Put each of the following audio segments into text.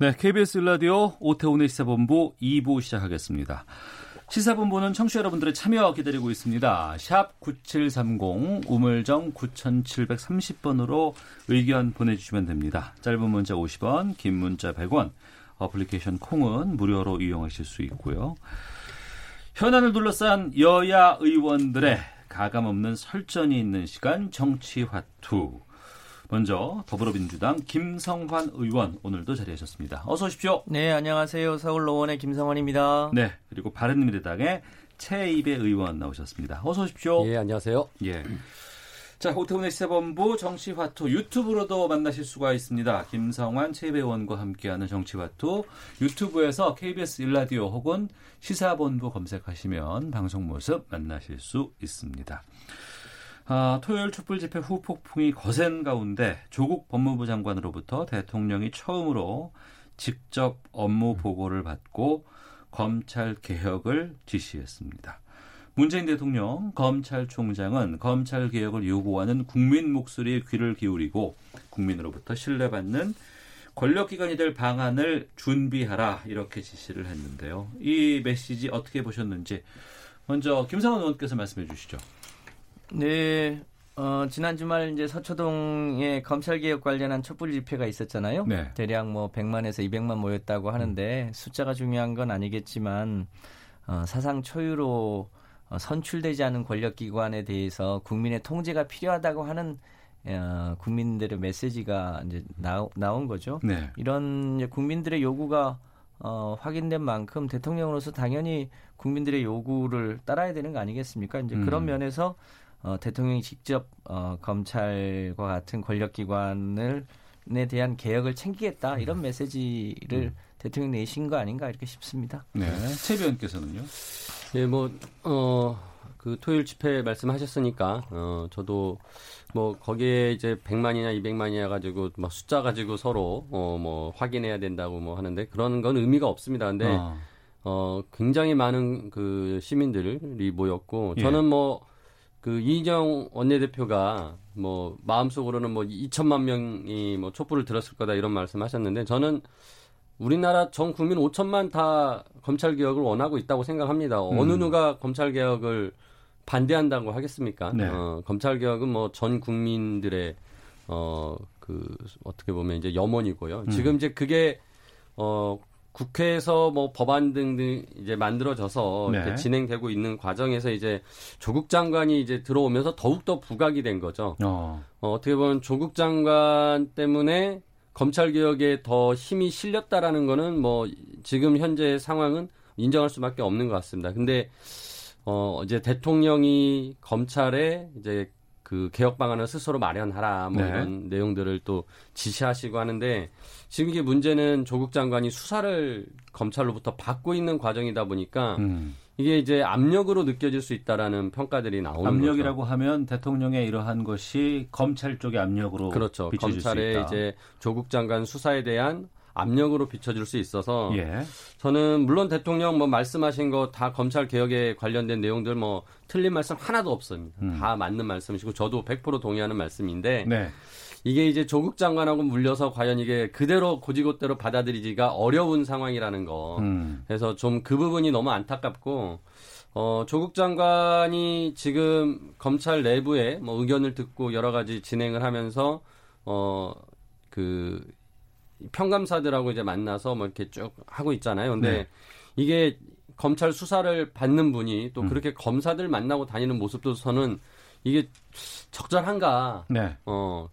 네, KBS 라디오 오태훈의 시사본부 2부 시작하겠습니다. 시사본부는 청취자 여러분들의 참여 기다리고 있습니다. 샵 9730 우물정 9730번으로 의견 보내주시면 됩니다. 짧은 문자 50원, 긴 문자 100원, 어플리케이션 콩은 무료로 이용하실 수 있고요. 현안을 둘러싼 여야 의원들의 가감없는 설전이 있는 시간 정치화투. 먼저 더불어민주당 김성환 의원 오늘도 자리하셨습니다. 어서 오십시오. 네, 안녕하세요. 서울 노원의 김성환입니다. 네, 그리고 바른미래당의 최입의 의원 나오셨습니다. 어서 오십시오. 예, 안녕하세요. 예. 자, 오태훈의 시사본부 정치화투 유튜브로도 만나실 수가 있습니다. 김성환 최입의 의원과 함께하는 정치화투 유튜브에서 KBS 일라디오 혹은 시사본부 검색하시면 방송 모습 만나실 수 있습니다. 아, 토요일 촛불 집회 후 폭풍이 거센 가운데 조국 법무부 장관으로부터 대통령이 처음으로 직접 업무 보고를 받고 검찰 개혁을 지시했습니다. 문재인 대통령, 검찰총장은 검찰 개혁을 요구하는 국민 목소리에 귀를 기울이고 국민으로부터 신뢰받는 권력기관이 될 방안을 준비하라 이렇게 지시를 했는데요. 이 메시지 어떻게 보셨는지 먼저 김상원 의원께서 말씀해 주시죠. 네, 어, 지난 주말 이제 서초동에 검찰 개혁 관련한 촛불 집회가 있었잖아요. 네. 대략 뭐 100만에서 200만 모였다고 하는데 숫자가 중요한 건 아니겠지만 어, 사상 초유로 어, 선출되지 않은 권력 기관에 대해서 국민의 통제가 필요하다고 하는 어, 국민들의 메시지가 이제 나오, 나온 거죠. 네. 이런 이제 국민들의 요구가 어, 확인된 만큼 대통령으로서 당연히 국민들의 요구를 따라야 되는 거 아니겠습니까? 이제 음. 그런 면에서 어, 대통령이 직접 어, 검찰과 같은 권력기관을 에 대한 개혁을 챙기겠다 이런 메시지를 대통령 내신 거 아닌가 이렇게 싶습니다. 네. 최 의원께서는요. 예, 뭐, 어, 그 토요일 집회 말씀하셨으니까, 어, 저도 뭐 거기에 이제 100만이냐 200만이냐 가지고 막 숫자 가지고 서로, 어, 뭐 확인해야 된다고 뭐 하는데 그런 건 의미가 없습니다. 근데, 어. 어, 굉장히 많은 그 시민들이 모였고, 예. 저는 뭐, 그 이인영 원내대표가 뭐 마음속으로는 뭐 2천만 명이 뭐 촛불을 들었을 거다 이런 말씀하셨는데 저는 우리나라 전 국민 5천만 다 검찰 개혁을 원하고 있다고 생각합니다. 어느 음. 누가 검찰 개혁을 반대한다고 하겠습니까? 네. 어, 검찰 개혁은 뭐 전 국민들의 어 그 어떻게 보면 이제 염원이고요. 음. 지금 이제 그게 어 국회에서 뭐 법안 등등 이제 만들어져서 네. 이렇게 진행되고 있는 과정에서 이제 조국 장관이 이제 들어오면서 더욱 더 부각이 된 거죠. 어. 어, 어떻게 보면 조국 장관 때문에 검찰 개혁에 더 힘이 실렸다라는 거는 뭐 지금 현재 상황은 인정할 수밖에 없는 것 같습니다. 근데 어 이제 대통령이 검찰에 이제 그 개혁 방안을 스스로 마련하라 뭐 네. 이런 내용들을 또 지시하시고 하는데 지금 이게 문제는 조국 장관이 수사를 검찰로부터 받고 있는 과정이다 보니까 음. 이게 이제 압력으로 느껴질 수 있다라는 평가들이 나오는 압력이라고 거죠. 하면 대통령의 이러한 것이 검찰 쪽의 압력으로 그렇죠. 검찰의. 이제 조국 장관 수사에 대한 압력으로 비춰질 수 있어서 예. 저는 물론 대통령 뭐 말씀하신 거 다 검찰 개혁에 관련된 내용들 뭐 틀린 말씀 하나도 없습니다. 음. 다 맞는 말씀이시고 저도 100% 동의하는 말씀인데 네. 이게 이제 조국 장관하고 물려서 과연 이게 그대로 고지고대로 받아들이기가 어려운 상황이라는 거. 음. 그래서 좀 그 부분이 너무 안타깝고 어 조국 장관이 지금 검찰 내부에 뭐 의견을 듣고 여러 가지 진행을 하면서 어 그 평감사들하고 이제 만나서 뭐 이렇게 쭉 하고 있잖아요. 근데 네. 이게 검찰 수사를 받는 분이 또 음. 그렇게 검사들 만나고 다니는 모습도 저는 이게 적절한가? 네. 어,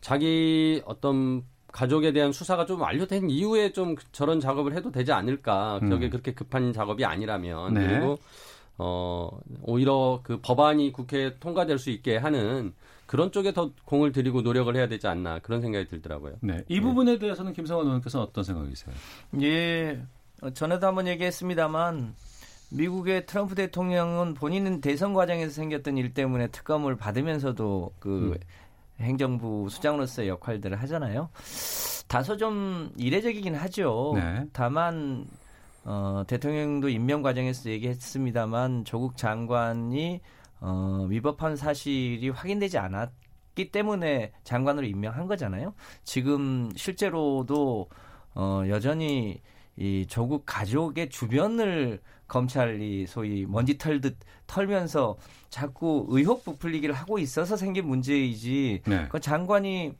자기 어떤 가족에 대한 수사가 좀 완료된 이후에 좀 저런 작업을 해도 되지 않을까. 음. 그게 그렇게 급한 작업이 아니라면. 네. 그리고, 어, 오히려 그 법안이 국회에 통과될 수 있게 하는 그런 쪽에 더 공을 들이고 노력을 해야 되지 않나 그런 생각이 들더라고요. 네. 이 부분에 대해서는 김성환 의원께서는 어떤 생각이세요? 예, 어, 전에도 한번 얘기했습니다만 미국의 트럼프 대통령은 본인은 대선 과정에서 생겼던 일 때문에 특검을 받으면서도 그 행정부 수장으로서의 역할들을 하잖아요. 다소 좀 이례적이긴 하죠. 네. 다만 어, 대통령도 임명 과정에서 얘기했습니다만 조국 장관이 어, 위법한 사실이 확인되지 않았기 때문에 장관으로 임명한 거잖아요. 지금 실제로도 어, 여전히 이 조국 가족의 주변을 검찰이 소위 먼지 털듯 털면서 자꾸 의혹 부풀리기를 하고 있어서 생긴 문제이지. 네. 그 장관이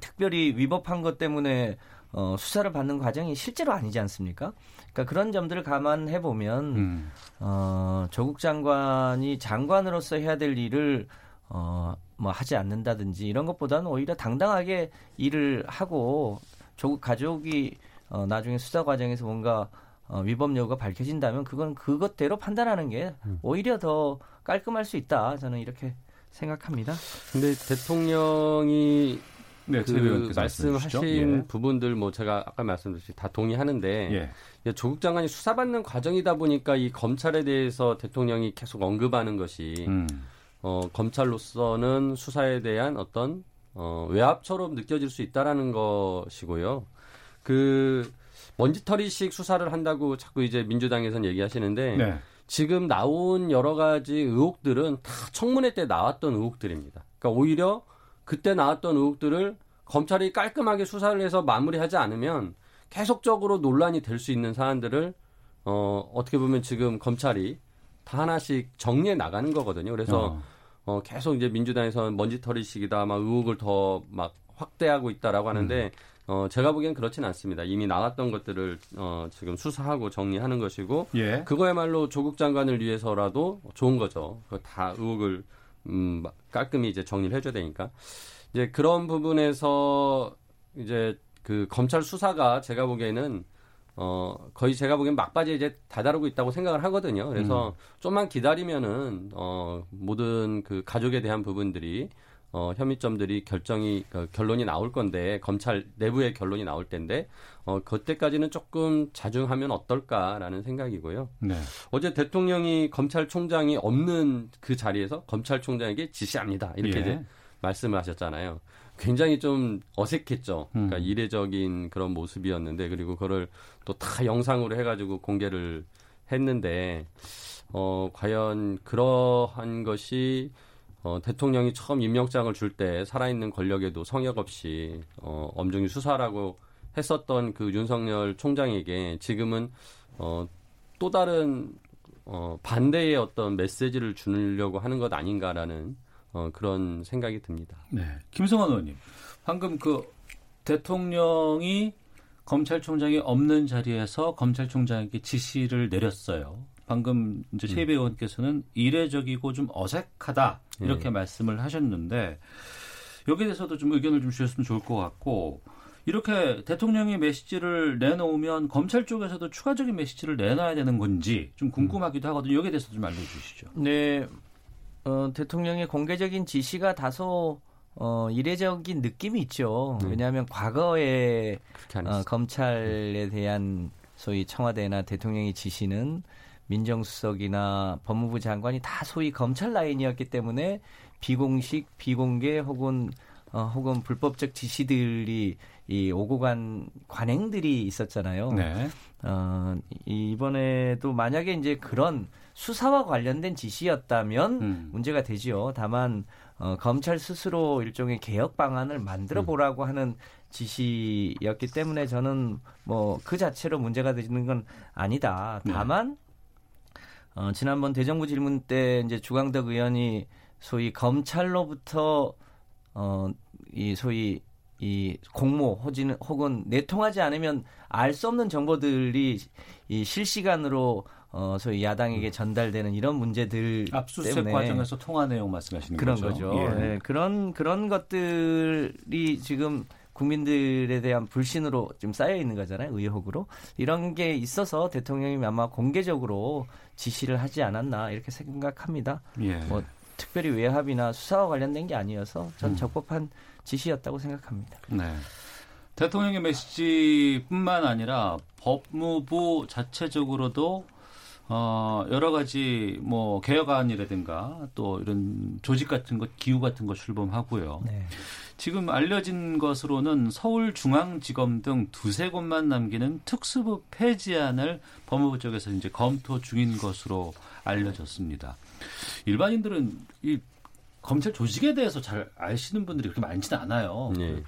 특별히 위법한 것 때문에 어, 수사를 받는 과정이 실제로 아니지 않습니까? 그러니까 그런 점들을 감안해 보면 음. 어, 조국 장관이 장관으로서 해야 될 일을 어, 뭐 하지 않는다든지 이런 것보다는 오히려 당당하게 일을 하고 조국 가족이 어, 나중에 수사 과정에서 뭔가 어, 위법 여부가 밝혀진다면 그건 그것대로 판단하는 게 오히려 더 깔끔할 수 있다. 저는 이렇게 생각합니다. 근데 대통령이 네, 그. 말씀하신 예. 부분들 뭐 제가 아까 말씀드렸듯이 다 동의하는데 예. 조국 장관이 수사받는 과정이다 보니까 이 검찰에 대해서 대통령이 계속 언급하는 것이 음. 어, 검찰로서는 수사에 대한 어떤 어, 외압처럼 느껴질 수 있다라는 것이고요. 그 먼지털이식 수사를 한다고 자꾸 이제 민주당에서는 얘기하시는데 네. 지금 나온 여러 가지 의혹들은 다 청문회 때 나왔던 의혹들입니다. 그러니까 오히려 그때 나왔던 의혹들을 검찰이 깔끔하게 수사를 해서 마무리하지 않으면 계속적으로 논란이 될 수 있는 사안들을 어, 어떻게 보면 지금 검찰이 다 하나씩 정리해 나가는 거거든요. 그래서 어. 어, 계속 이제 민주당에서는 먼지털이식이다, 막 의혹을 더 막 확대하고 있다라고 하는데, 어, 제가 보기엔 그렇진 않습니다. 이미 나왔던 것들을, 어, 지금 수사하고 정리하는 것이고, 예. 그거야말로 조국 장관을 위해서라도 좋은 거죠. 그거 다 의혹을, 음, 막 깔끔히 이제 정리를 해줘야 되니까. 이제 그런 부분에서 이제 그 검찰 수사가 제가 보기에는 어, 거의 제가 보기엔 막바지에 이제 다다르고 있다고 생각을 하거든요. 그래서 좀만 기다리면은, 어, 모든 그 가족에 대한 부분들이, 어, 혐의점들이 결정이, 어, 결론이 나올 건데, 검찰 내부의 결론이 나올 텐데, 어, 그때까지는 조금 자중하면 어떨까라는 생각이고요. 네. 어제 대통령이 검찰총장이 없는 그 자리에서 검찰총장에게 지시합니다. 이렇게 예. 이제 말씀을 하셨잖아요. 굉장히 좀 어색했죠. 그러니까 음. 이례적인 그런 모습이었는데 그리고 그걸 또 다 영상으로 해가지고 공개를 했는데 어 과연 그러한 것이 어 대통령이 처음 임명장을 줄 때 살아있는 권력에도 성역 없이 어 엄중히 수사라고 했었던 그 윤석열 총장에게 지금은 어 또 다른 어 반대의 어떤 메시지를 주려고 하는 것 아닌가라는 어 그런 생각이 듭니다. 네. 김성환 의원님. 방금 그 대통령이 검찰총장이 없는 자리에서 검찰총장에게 지시를 내렸어요. 방금 이제 최배 의원께서는 이례적이고 좀 어색하다 이렇게 네. 말씀을 하셨는데 여기에 대해서도 좀 의견을 좀 주셨으면 좋을 것 같고 이렇게 대통령이 메시지를 내놓으면 검찰 쪽에서도 추가적인 메시지를 내놔야 되는 건지 좀 궁금하기도 하거든요. 여기에 대해서 좀 알려주시죠. 네, 어, 대통령의 공개적인 지시가 다소 어, 이례적인 느낌이 있죠. 왜냐하면 과거에 어. 검찰에 대한 소위 청와대나 대통령의 지시는 민정수석이나 법무부 장관이 다 소위 검찰 라인이었기 때문에 비공식, 비공개 혹은 어, 혹은 불법적 지시들이 이 오고 간 관행들이 있었잖아요. 네. 어, 이번에도 만약에 이제 그런 수사와 관련된 지시였다면 음. 문제가 되지요. 다만 어, 검찰 스스로 일종의 개혁 방안을 만들어 보라고 하는 지시였기 때문에 저는 뭐 그 자체로 문제가 되는 건 아니다. 네. 다만 어, 지난번 대정부 질문 때 이제 주광덕 의원이 소위 검찰로부터 어, 이 소위 이 공모 혹은 혹은 내통하지 않으면 알 수 없는 정보들이 이 실시간으로 어 소위 야당에게 전달되는 이런 문제들 압수수색 때문에 과정에서 통화 내용 말씀하시는 그런 거죠. 거죠. 예. 예, 그런 그런 것들이 지금 국민들에 대한 불신으로 좀 쌓여 있는 거잖아요. 의혹으로 이런 게 있어서 대통령이 아마 공개적으로 지시를 하지 않았나 이렇게 생각합니다. 예. 뭐 특별히 외압이나 수사와 관련된 게 아니어서 전 음. 적법한 지시였다고 생각합니다. 네. 대통령의 메시지뿐만 아니라 법무부 자체적으로도 어, 여러 가지 뭐 개혁안이라든가 또 이런 조직 같은 것, 기후 같은 거 출범하고요. 네. 지금 알려진 것으로는 서울중앙지검 등 두세 곳만 남기는 특수부 폐지안을 법무부 쪽에서 이제 검토 중인 것으로 알려졌습니다. 일반인들은 이 검찰 조직에 대해서 잘 아시는 분들이 그렇게 많지는 않아요. 네.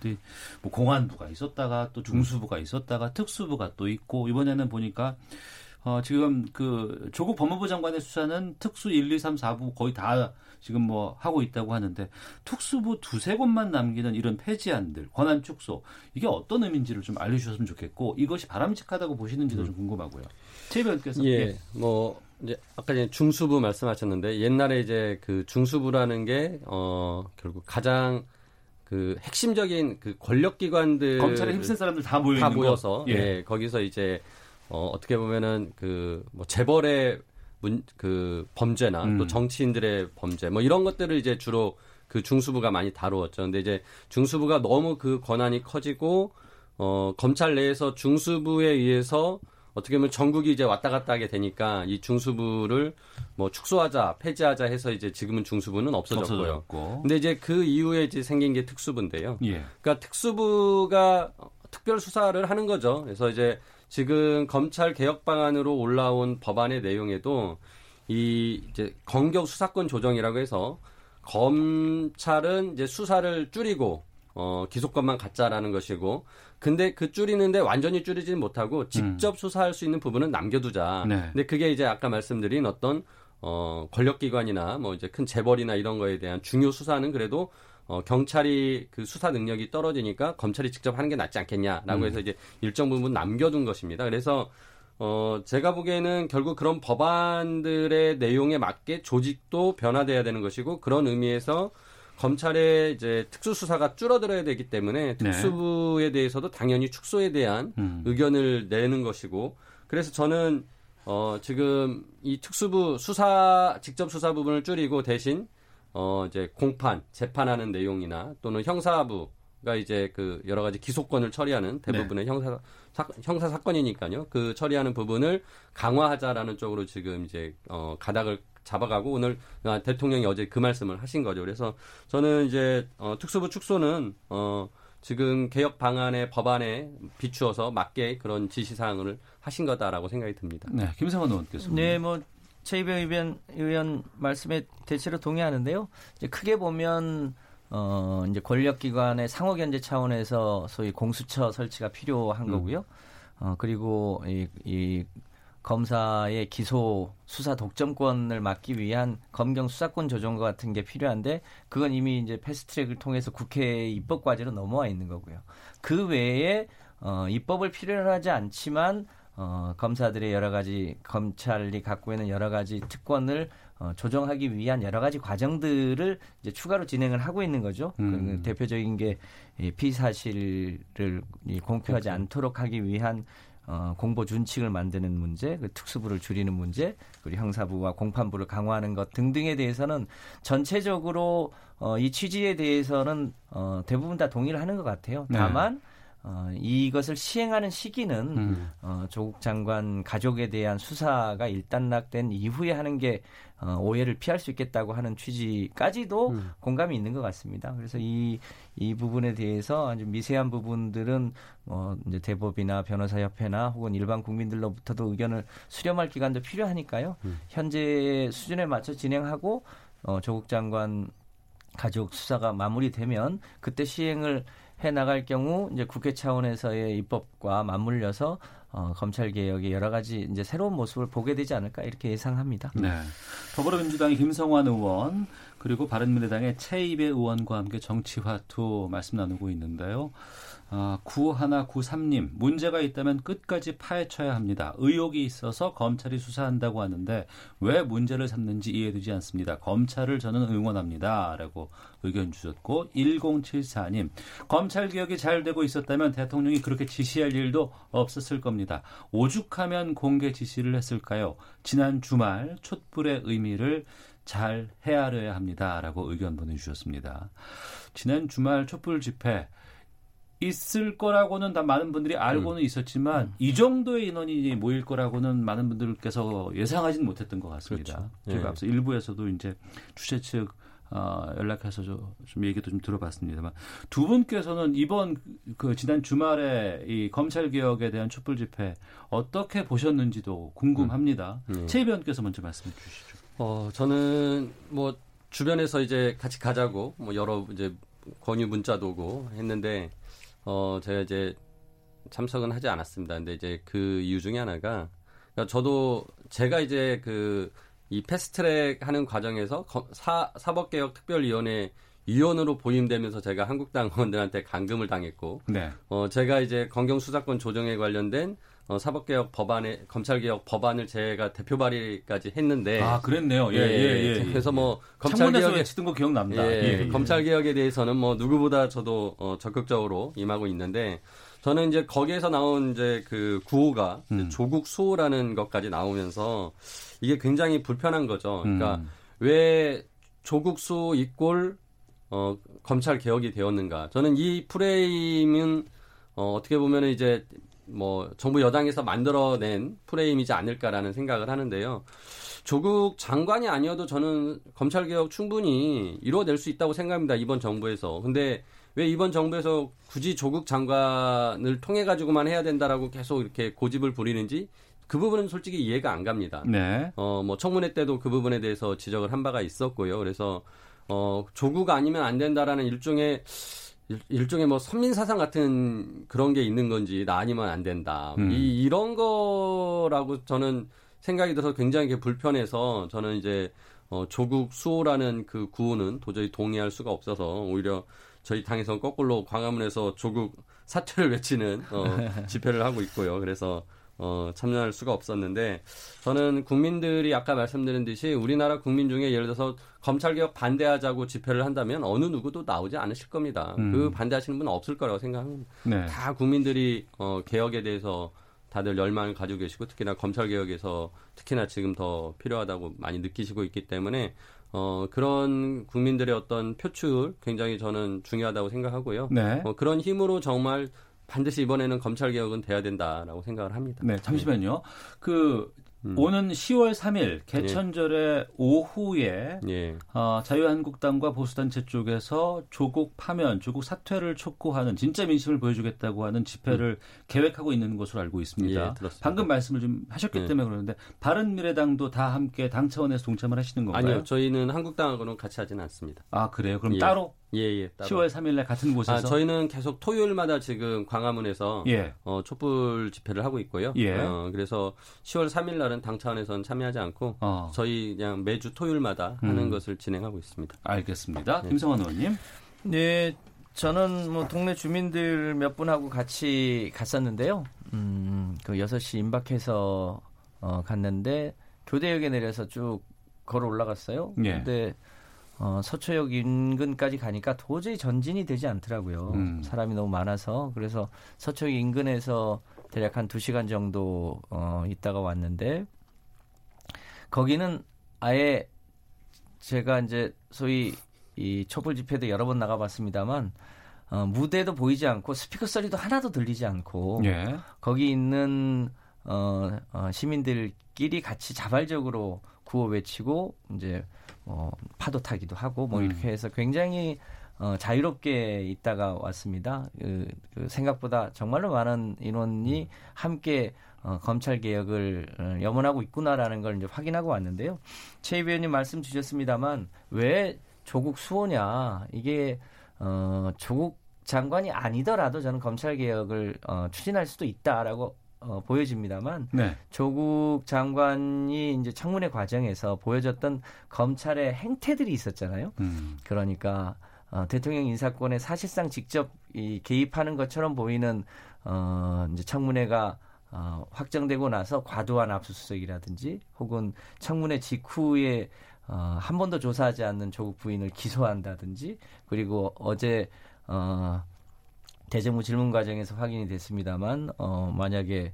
뭐 공안부가 있었다가 또 중수부가 있었다가 특수부가 또 있고 이번에는 보니까 어, 지금 그 조국 법무부 장관의 수사는 특수 1, 2, 3, 4부 거의 다 지금 뭐 하고 있다고 하는데 특수부 두세 곳만 남기는 이런 폐지안들, 권한 축소 이게 어떤 의미인지를 좀 알려주셨으면 좋겠고 이것이 바람직하다고 보시는지도 좀 궁금하고요. 최 의원께서 예, 뭐 이제 아까 전에 중수부 말씀하셨는데 옛날에 이제 그 중수부라는 게 어 결국 가장 그 핵심적인 그 권력 기관들 검찰에 힘센 사람들 다 모여 다 있는 모여서 거. 예. 거기서 이제 어 어떻게 보면은 그 뭐 재벌의 문, 그 범죄나 음. 또 정치인들의 범죄 뭐 이런 것들을 이제 주로 그 중수부가 많이 다루었죠. 근데 이제 중수부가 너무 그 권한이 커지고 어 검찰 내에서 중수부에 의해서 어떻게 보면 전국이 이제 왔다 갔다 하게 되니까 이 중수부를 뭐 축소하자, 폐지하자 해서 이제 지금은 중수부는 없어졌고요. 없어졌고. 근데 이제 그 이후에 이제 생긴 게 특수부인데요. 예. 그러니까 특수부가 특별 수사를 하는 거죠. 그래서 이제 지금 검찰 개혁 방안으로 올라온 법안의 내용에도 이 이제 검경 수사권 조정이라고 해서 검찰은 이제 수사를 줄이고 어 기소권만 갖자라는 것이고 근데 그 줄이는데 완전히 줄이지는 못하고 직접 수사할 수 있는 부분은 남겨두자. 네. 근데 그게 이제 아까 말씀드린 어떤 어 권력기관이나 뭐 이제 큰 재벌이나 이런 거에 대한 중요 수사는 그래도 어, 경찰이 그 수사 능력이 떨어지니까 검찰이 직접 하는 게 낫지 않겠냐라고 해서 이제 일정 부분 남겨둔 것입니다. 그래서 어, 제가 보기에는 결국 그런 법안들의 내용에 맞게 조직도 변화돼야 되는 것이고 그런 의미에서 검찰의 이제 특수수사가 줄어들어야 되기 때문에 특수부에 대해서도 당연히 축소에 대한 음. 의견을 내는 것이고 그래서 저는 어, 지금 이 특수부 수사 직접 수사 부분을 줄이고 대신 어 이제 공판 재판하는 내용이나 또는 형사부가 이제 그 여러 가지 기소권을 처리하는 대부분의 형사 사, 형사 사건이니까요. 그 처리하는 부분을 강화하자라는 쪽으로 지금 이제 어 가닥을 잡아가고 오늘 아, 대통령이 어제 그 말씀을 하신 거죠. 그래서 저는 이제 어 특수부 축소는 어 지금 개혁 방안의 법안에 비추어서 맞게 그런 지시 사항을 하신 거다라고 생각이 듭니다. 네, 김성환 의원께서. 네, 뭐 최이배 의원, 의원 말씀에 대체로 동의하는데요. 이제 크게 보면 어 이제 권력기관의 상호 견제 차원에서 소위 공수처 설치가 필요한 거고요. 어 그리고 이, 이 검사의 기소 수사 독점권을 막기 위한 검경 수사권 조정과 같은 게 필요한데 그건 이미 이제 패스트트랙을 통해서 국회 입법 과제로 넘어와 있는 거고요. 그 외에 어 입법을 필요로 하지 않지만 어, 검사들의 여러 가지 검찰이 갖고 있는 여러 가지 특권을 어, 조정하기 위한 여러 가지 과정들을 이제 추가로 진행을 하고 있는 거죠. 음. 그 대표적인 게 이 피사실을 이 공표하지 않도록 하기 위한 어, 공보 준칙을 만드는 문제, 그 특수부를 줄이는 문제, 그리고 형사부와 공판부를 강화하는 것 등등에 대해서는 전체적으로 어, 이 취지에 대해서는 어, 대부분 다 동의를 하는 것 같아요. 네. 다만 어, 이것을 시행하는 시기는 음. 어, 조국 장관 가족에 대한 수사가 일단락된 이후에 하는 게 어, 오해를 피할 수 있겠다고 하는 취지까지도 음. 공감이 있는 것 같습니다. 그래서 이, 이 부분에 대해서 아주 미세한 부분들은 뭐 이제 대법이나 변호사협회나 혹은 일반 국민들로부터도 의견을 수렴할 기간도 필요하니까요. 음. 현재 수준에 맞춰 진행하고 어, 조국 장관 가족 수사가 마무리되면 그때 시행을 해 나갈 경우 이제 국회 차원에서의 입법과 맞물려서 어, 검찰 개혁의 여러 가지 이제 새로운 모습을 보게 되지 않을까 이렇게 예상합니다. 네. 더불어민주당의 김성환 의원 그리고 바른미래당의 최이배 의원과 함께 정치화투 말씀 나누고 있는데요. 아, 9193님, 문제가 있다면 끝까지 파헤쳐야 합니다. 의혹이 있어서 검찰이 수사한다고 하는데 왜 문제를 삼는지 이해되지 않습니다. 검찰을 저는 응원합니다. 라고 의견 주셨고, 1074님, 검찰 개혁이 잘 되고 있었다면 대통령이 그렇게 지시할 일도 없었을 겁니다. 오죽하면 공개 지시를 했을까요? 지난 주말 촛불의 의미를 잘 헤아려야 합니다 라고 의견 보내주셨습니다. 지난 주말 촛불 집회 있을 거라고는 다 많은 분들이 알고는 있었지만 음. 이 정도의 인원이 모일 거라고는 많은 분들께서 예상하진 못했던 것 같습니다. 그렇죠. 저희가 예. 앞서 일부에서도 이제 주최 측 어, 연락해서 저, 좀 얘기도 좀 들어봤습니다만 두 분께서는 이번 그 지난 주말에 이 검찰 개혁에 대한 촛불 집회 어떻게 보셨는지도 궁금합니다. 음. 예. 최 의원께서 먼저 말씀해 주시죠. 어, 저는 뭐 주변에서 이제 같이 가자고 뭐 여러 이제 권유 문자도 오고 했는데 어, 제가 이제 참석은 하지 않았습니다. 근데 이제 그 이유 중에 하나가 그러니까 저도 제가 이제 그 이 패스트트랙 하는 과정에서 거- 사, 사법개혁 특별위원회 위원으로 보임되면서 제가 한국당 의원들한테 감금을 당했고 네. 어, 제가 이제 검경 수사권 조정에 관련된 어, 사법개혁 법안에 검찰개혁 법안을 제가 대표 발의까지 했는데 아 그랬네요. 예, 예, 예. 그래서 뭐 검찰개혁에 외치던 거 기억납니다. 예, 예, 예. 검찰개혁에 대해서는 뭐 누구보다 저도 어, 적극적으로 임하고 있는데 저는 이제 거기에서 나온 이제 그 구호가 이제 음. 조국 수호라는 것까지 나오면서 이게 굉장히 불편한 거죠. 그러니까 음. 왜 조국 수호 이꼴 어, 검찰 개혁이 되었는가? 저는 이 프레임은 어, 어떻게 보면 이제 뭐 정부 여당에서 만들어낸 프레임이지 않을까라는 생각을 하는데요. 조국 장관이 아니어도 저는 검찰 개혁 충분히 이루어낼 수 있다고 생각합니다. 이번 정부에서. 근데 왜 이번 정부에서 굳이 조국 장관을 통해 가지고만 해야 된다라고 계속 이렇게 고집을 부리는지 그 부분은 솔직히 이해가 안 갑니다. 네. 어, 뭐 청문회 때도 그 부분에 대해서 지적을 한 바가 있었고요. 그래서 어, 조국 아니면 안 된다라는 일종의 일- 일종의 뭐 선민 사상 같은 그런 게 있는 건지 나 아니면 안 된다. 음. 이 이런 거라고 저는 생각이 들어서 굉장히 불편해서 저는 이제 어, 조국 수호라는 그 구호는 도저히 동의할 수가 없어서 오히려 저희 당에서 거꾸로 광화문에서 조국 사퇴를 외치는 어, 집회를 하고 있고요. 그래서 어, 참여할 수가 없었는데 저는 국민들이 아까 말씀드린 듯이 우리나라 국민 중에 예를 들어서 검찰개혁 반대하자고 집회를 한다면 어느 누구도 나오지 않으실 겁니다. 음. 그 반대하시는 분은 없을 거라고 생각합니다. 네. 다 국민들이 어, 개혁에 대해서 다들 열망을 가지고 계시고 특히나 검찰 개혁에서 특히나 지금 더 필요하다고 많이 느끼시고 있기 때문에 어, 그런 국민들의 어떤 표출 굉장히 저는 중요하다고 생각하고요. 네. 어, 그런 힘으로 정말 반드시 이번에는 검찰 개혁은 돼야 된다라고 생각을 합니다. 네, 잠시만요. 그 음. 오는 10월 3일 개천절의 오후에 예. 어, 자유한국당과 보수단체 쪽에서 조국 파면, 조국 사퇴를 촉구하는 진짜 민심을 보여주겠다고 하는 집회를 계획하고 있는 것으로 알고 있습니다. 예, 들었습니다. 방금 말씀을 좀 하셨기 네. 때문에 그러는데 바른미래당도 다 함께 당 차원에서 동참을 하시는 건가요? 아니요, 저희는 한국당하고는 같이 하지는 않습니다. 아 그래요? 그럼 예. 따로 예, 예. 따로. 10월 3일날 같은 곳에서 아, 저희는 계속 토요일마다 지금 광화문에서 예. 어, 촛불 집회를 하고 있고요. 예. 어, 그래서 10월 3일 날은 당 차원에서는 참여하지 않고 어, 저희 그냥 매주 토요일마다 하는 음. 것을 진행하고 있습니다. 알겠습니다. 김성환 의원님. 네, 저는 뭐 동네 주민들 몇 분하고 같이 갔었는데요. 음, 그 6시 임박해서 어, 갔는데 교대역에 내려서 쭉 걸어 올라갔어요. 예. 근데 어, 서초역 인근까지 가니까 도저히 전진이 되지 않더라고요. 음. 사람이 너무 많아서 그래서 서초역 인근에서 대략 한 2시간 정도 어, 있다가 왔는데 거기는 아예 제가 이제 소위 이 촛불 집회도 여러 번 나가봤습니다만 어, 무대도 보이지 않고 스피커 소리도 하나도 들리지 않고 예. 거기 있는 어, 어, 시민들끼리 같이 자발적으로 구호 외치고 이제 뭐 파도 타기도 하고 뭐 음. 이렇게 해서 굉장히 어, 자유롭게 있다가 왔습니다. 그, 그 생각보다 정말로 많은 인원이 함께 어, 검찰 개혁을 어, 염원하고 있구나라는 걸 이제 확인하고 왔는데요. 최 의원님 말씀 주셨습니다만 왜 조국 수호냐 이게 어, 조국 장관이 아니더라도 저는 검찰 개혁을 어, 추진할 수도 있다라고 어, 보여집니다만 네. 조국 장관이 이제 청문회 과정에서 보여줬던 검찰의 행태들이 있었잖아요. 음. 그러니까 어, 대통령 인사권에 사실상 직접 이 개입하는 것처럼 보이는 어, 이제 청문회가 어, 확정되고 나서 과도한 압수수색이라든지 혹은 청문회 직후에 어, 한 번도 조사하지 않는 조국 부인을 기소한다든지 그리고 어제 어, 대정부 질문 과정에서 확인이 됐습니다만 어, 만약에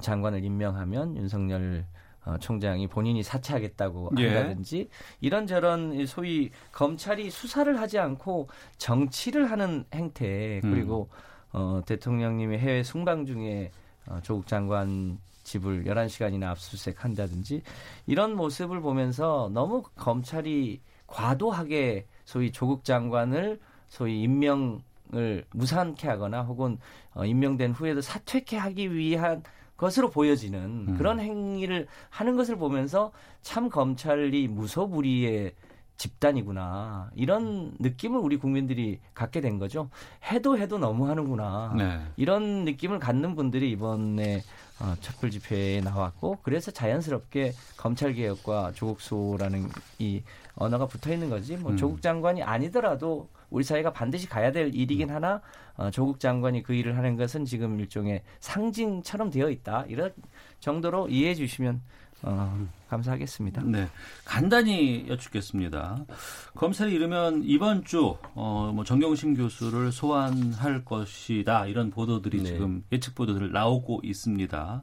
장관을 임명하면 윤석열 어, 총장이 본인이 사퇴하겠다고 예. 한다든지 이런저런 소위 검찰이 수사를 하지 않고 정치를 하는 행태 음. 그리고 어, 대통령님이 해외 순방 중에 어, 조국 장관 집을 11시간이나 압수수색 한다든지 이런 모습을 보면서 너무 검찰이 과도하게 소위 조국 장관을 소위 임명 을 무산케 하거나 혹은 어, 임명된 후에도 사퇴케 하기 위한 것으로 보여지는 음. 그런 행위를 하는 것을 보면서 참 검찰이 무소불위의 집단이구나 이런 느낌을 우리 국민들이 갖게 된 거죠. 해도 해도 너무 하는구나. 네. 이런 느낌을 갖는 분들이 이번에 어, 촛불 집회에 나왔고 그래서 자연스럽게 검찰 개혁과 조국 수호라는 이 언어가 붙어 있는 거지. 뭐 음. 조국 장관이 아니더라도 우리 사회가 반드시 가야 될 일이긴 음. 하나 어, 조국 장관이 그 일을 하는 것은 지금 일종의 상징처럼 되어 있다. 이런 정도로 이해해 주시면 어, 감사하겠습니다. 네. 간단히 여쭙겠습니다. 검찰이 이르면 이번 주, 어, 뭐, 정경심 교수를 소환할 것이다. 이런 보도들이 네. 지금 예측 보도들 나오고 있습니다.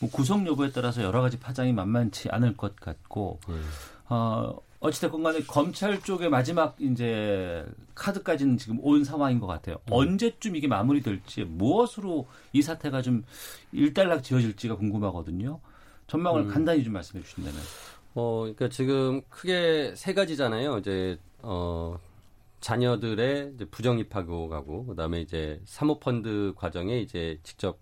뭐 구속 여부에 따라서 여러 가지 파장이 만만치 않을 것 같고, 예. 어, 어찌됐건 간에 검찰 쪽의 마지막 이제 카드까지는 지금 온 상황인 것 같아요. 음. 언제쯤 이게 마무리될지, 무엇으로 이 사태가 좀 일단락 지어질지가 궁금하거든요. 전망을 음. 간단히 좀 말씀해 주신다면. 어, 그러니까 지금 크게 세 가지잖아요. 이제 어 자녀들의 이제 부정 입학하고 그다음에 이제 사모펀드 과정에 이제 직접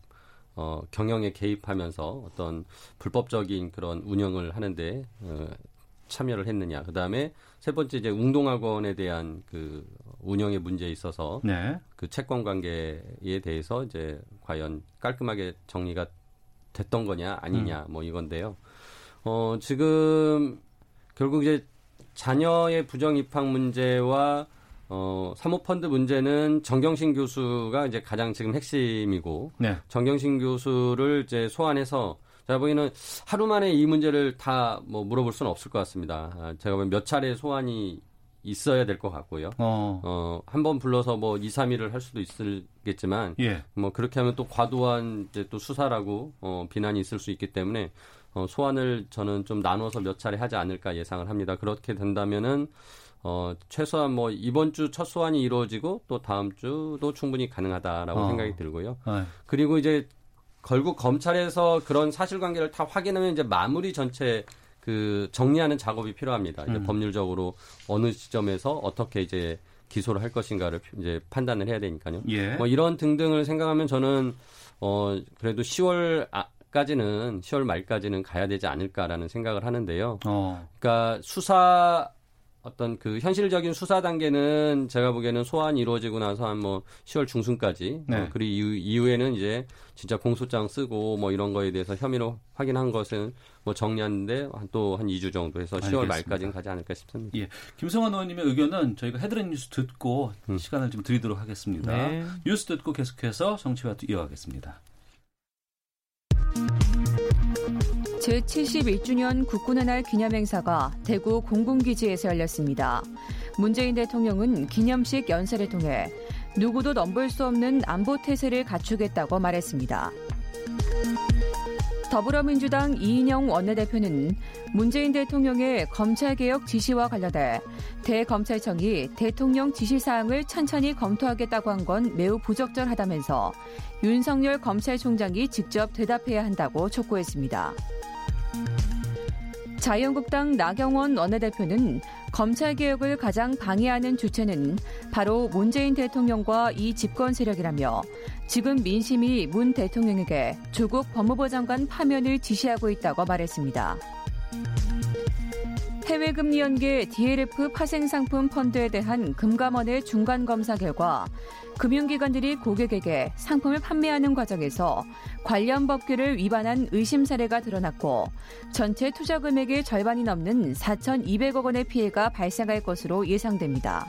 어 경영에 개입하면서 어떤 불법적인 그런 운영을 하는데 어, 참여를 했느냐. 그다음에 세 번째 이제 웅동학원에 대한 그 운영의 문제에 있어서 네. 그 채권 관계에 대해서 이제 과연 깔끔하게 정리가 됐던 거냐 아니냐 뭐 이건데요. 어 지금 결국 이제 자녀의 부정 입학 문제와 어 사모펀드 문제는 정경심 교수가 이제 가장 지금 핵심이고 네. 정경심 교수를 이제 소환해서 제가 보기에는 하루 만에 이 문제를 다 뭐 물어볼 수는 없을 것 같습니다. 아, 제가 보면 몇 차례 소환이 있어야 될 것 같고요. 어. 어, 한 번 불러서 뭐 2, 3일을 할 수도 있을겠지만, 예. 뭐 그렇게 하면 또 과도한 이제 또 수사라고, 어, 비난이 있을 수 있기 때문에, 어, 소환을 저는 좀 나눠서 몇 차례 하지 않을까 예상을 합니다. 그렇게 된다면은, 어, 최소한 뭐 이번 주 첫 소환이 이루어지고 또 다음 주도 충분히 가능하다라고 어. 생각이 들고요. 어. 그리고 이제 결국 검찰에서 그런 사실관계를 다 확인하면 이제 마무리 전체 그 정리하는 작업이 필요합니다. 이제 음. 법률적으로 어느 시점에서 어떻게 이제 기소를 할 것인가를 이제 판단을 해야 되니까요. 예. 뭐 이런 등등을 생각하면 저는 어 그래도 10월 까지는 10월 말까지는 가야 되지 않을까라는 생각을 하는데요. 어. 그러니까 수사 어떤 그 현실적인 수사 단계는 제가 보기에는 소환이 이루어지고 나서 한 뭐 10월 중순까지 네. 어, 그리고 이후, 이후에는 이제 진짜 공소장 쓰고 뭐 이런 거에 대해서 혐의로 확인한 것은 뭐 정리하는데 또한 2주 정도 해서 10월 알겠습니다. 말까지는 가지 않을까 싶습니다. 예. 김성환 의원님의 의견은 저희가 헤드라인 뉴스 듣고 음. 시간을 좀 드리도록 하겠습니다. 네. 뉴스 뉴스 듣고 계속해서 정치와 이어가겠습니다. 제71주년 국군의 날 기념행사가 대구 공군기지에서 열렸습니다. 문재인 대통령은 기념식 연설을 통해 누구도 넘볼 수 없는 안보 태세를 갖추겠다고 말했습니다. 더불어민주당 이인영 원내대표는 문재인 대통령의 검찰개혁 지시와 관련해 대검찰청이 대통령 지시사항을 천천히 검토하겠다고 한 건 매우 부적절하다면서 윤석열 검찰총장이 직접 대답해야 한다고 촉구했습니다. 자유한국당 나경원 원내대표는 검찰개혁을 가장 방해하는 주체는 바로 문재인 대통령과 이 집권 세력이라며 지금 민심이 문 대통령에게 조국 법무부 장관 파면을 지시하고 있다고 말했습니다. 해외금리 연계 DLF 파생상품 펀드에 대한 금감원의 중간검사 결과 금융기관들이 고객에게 상품을 판매하는 과정에서 관련 법규를 위반한 의심 사례가 드러났고 전체 투자 금액의 절반이 넘는 4,200억 원의 피해가 발생할 것으로 예상됩니다.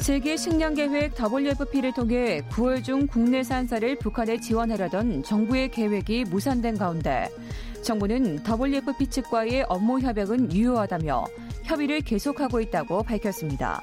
세계 식량 계획 WFP를 통해 9월 중 국내산 쌀을 북한에 지원하려던 정부의 계획이 무산된 가운데 정부는 WFP 측과의 업무 협약은 유효하다며 협의를 계속하고 있다고 밝혔습니다.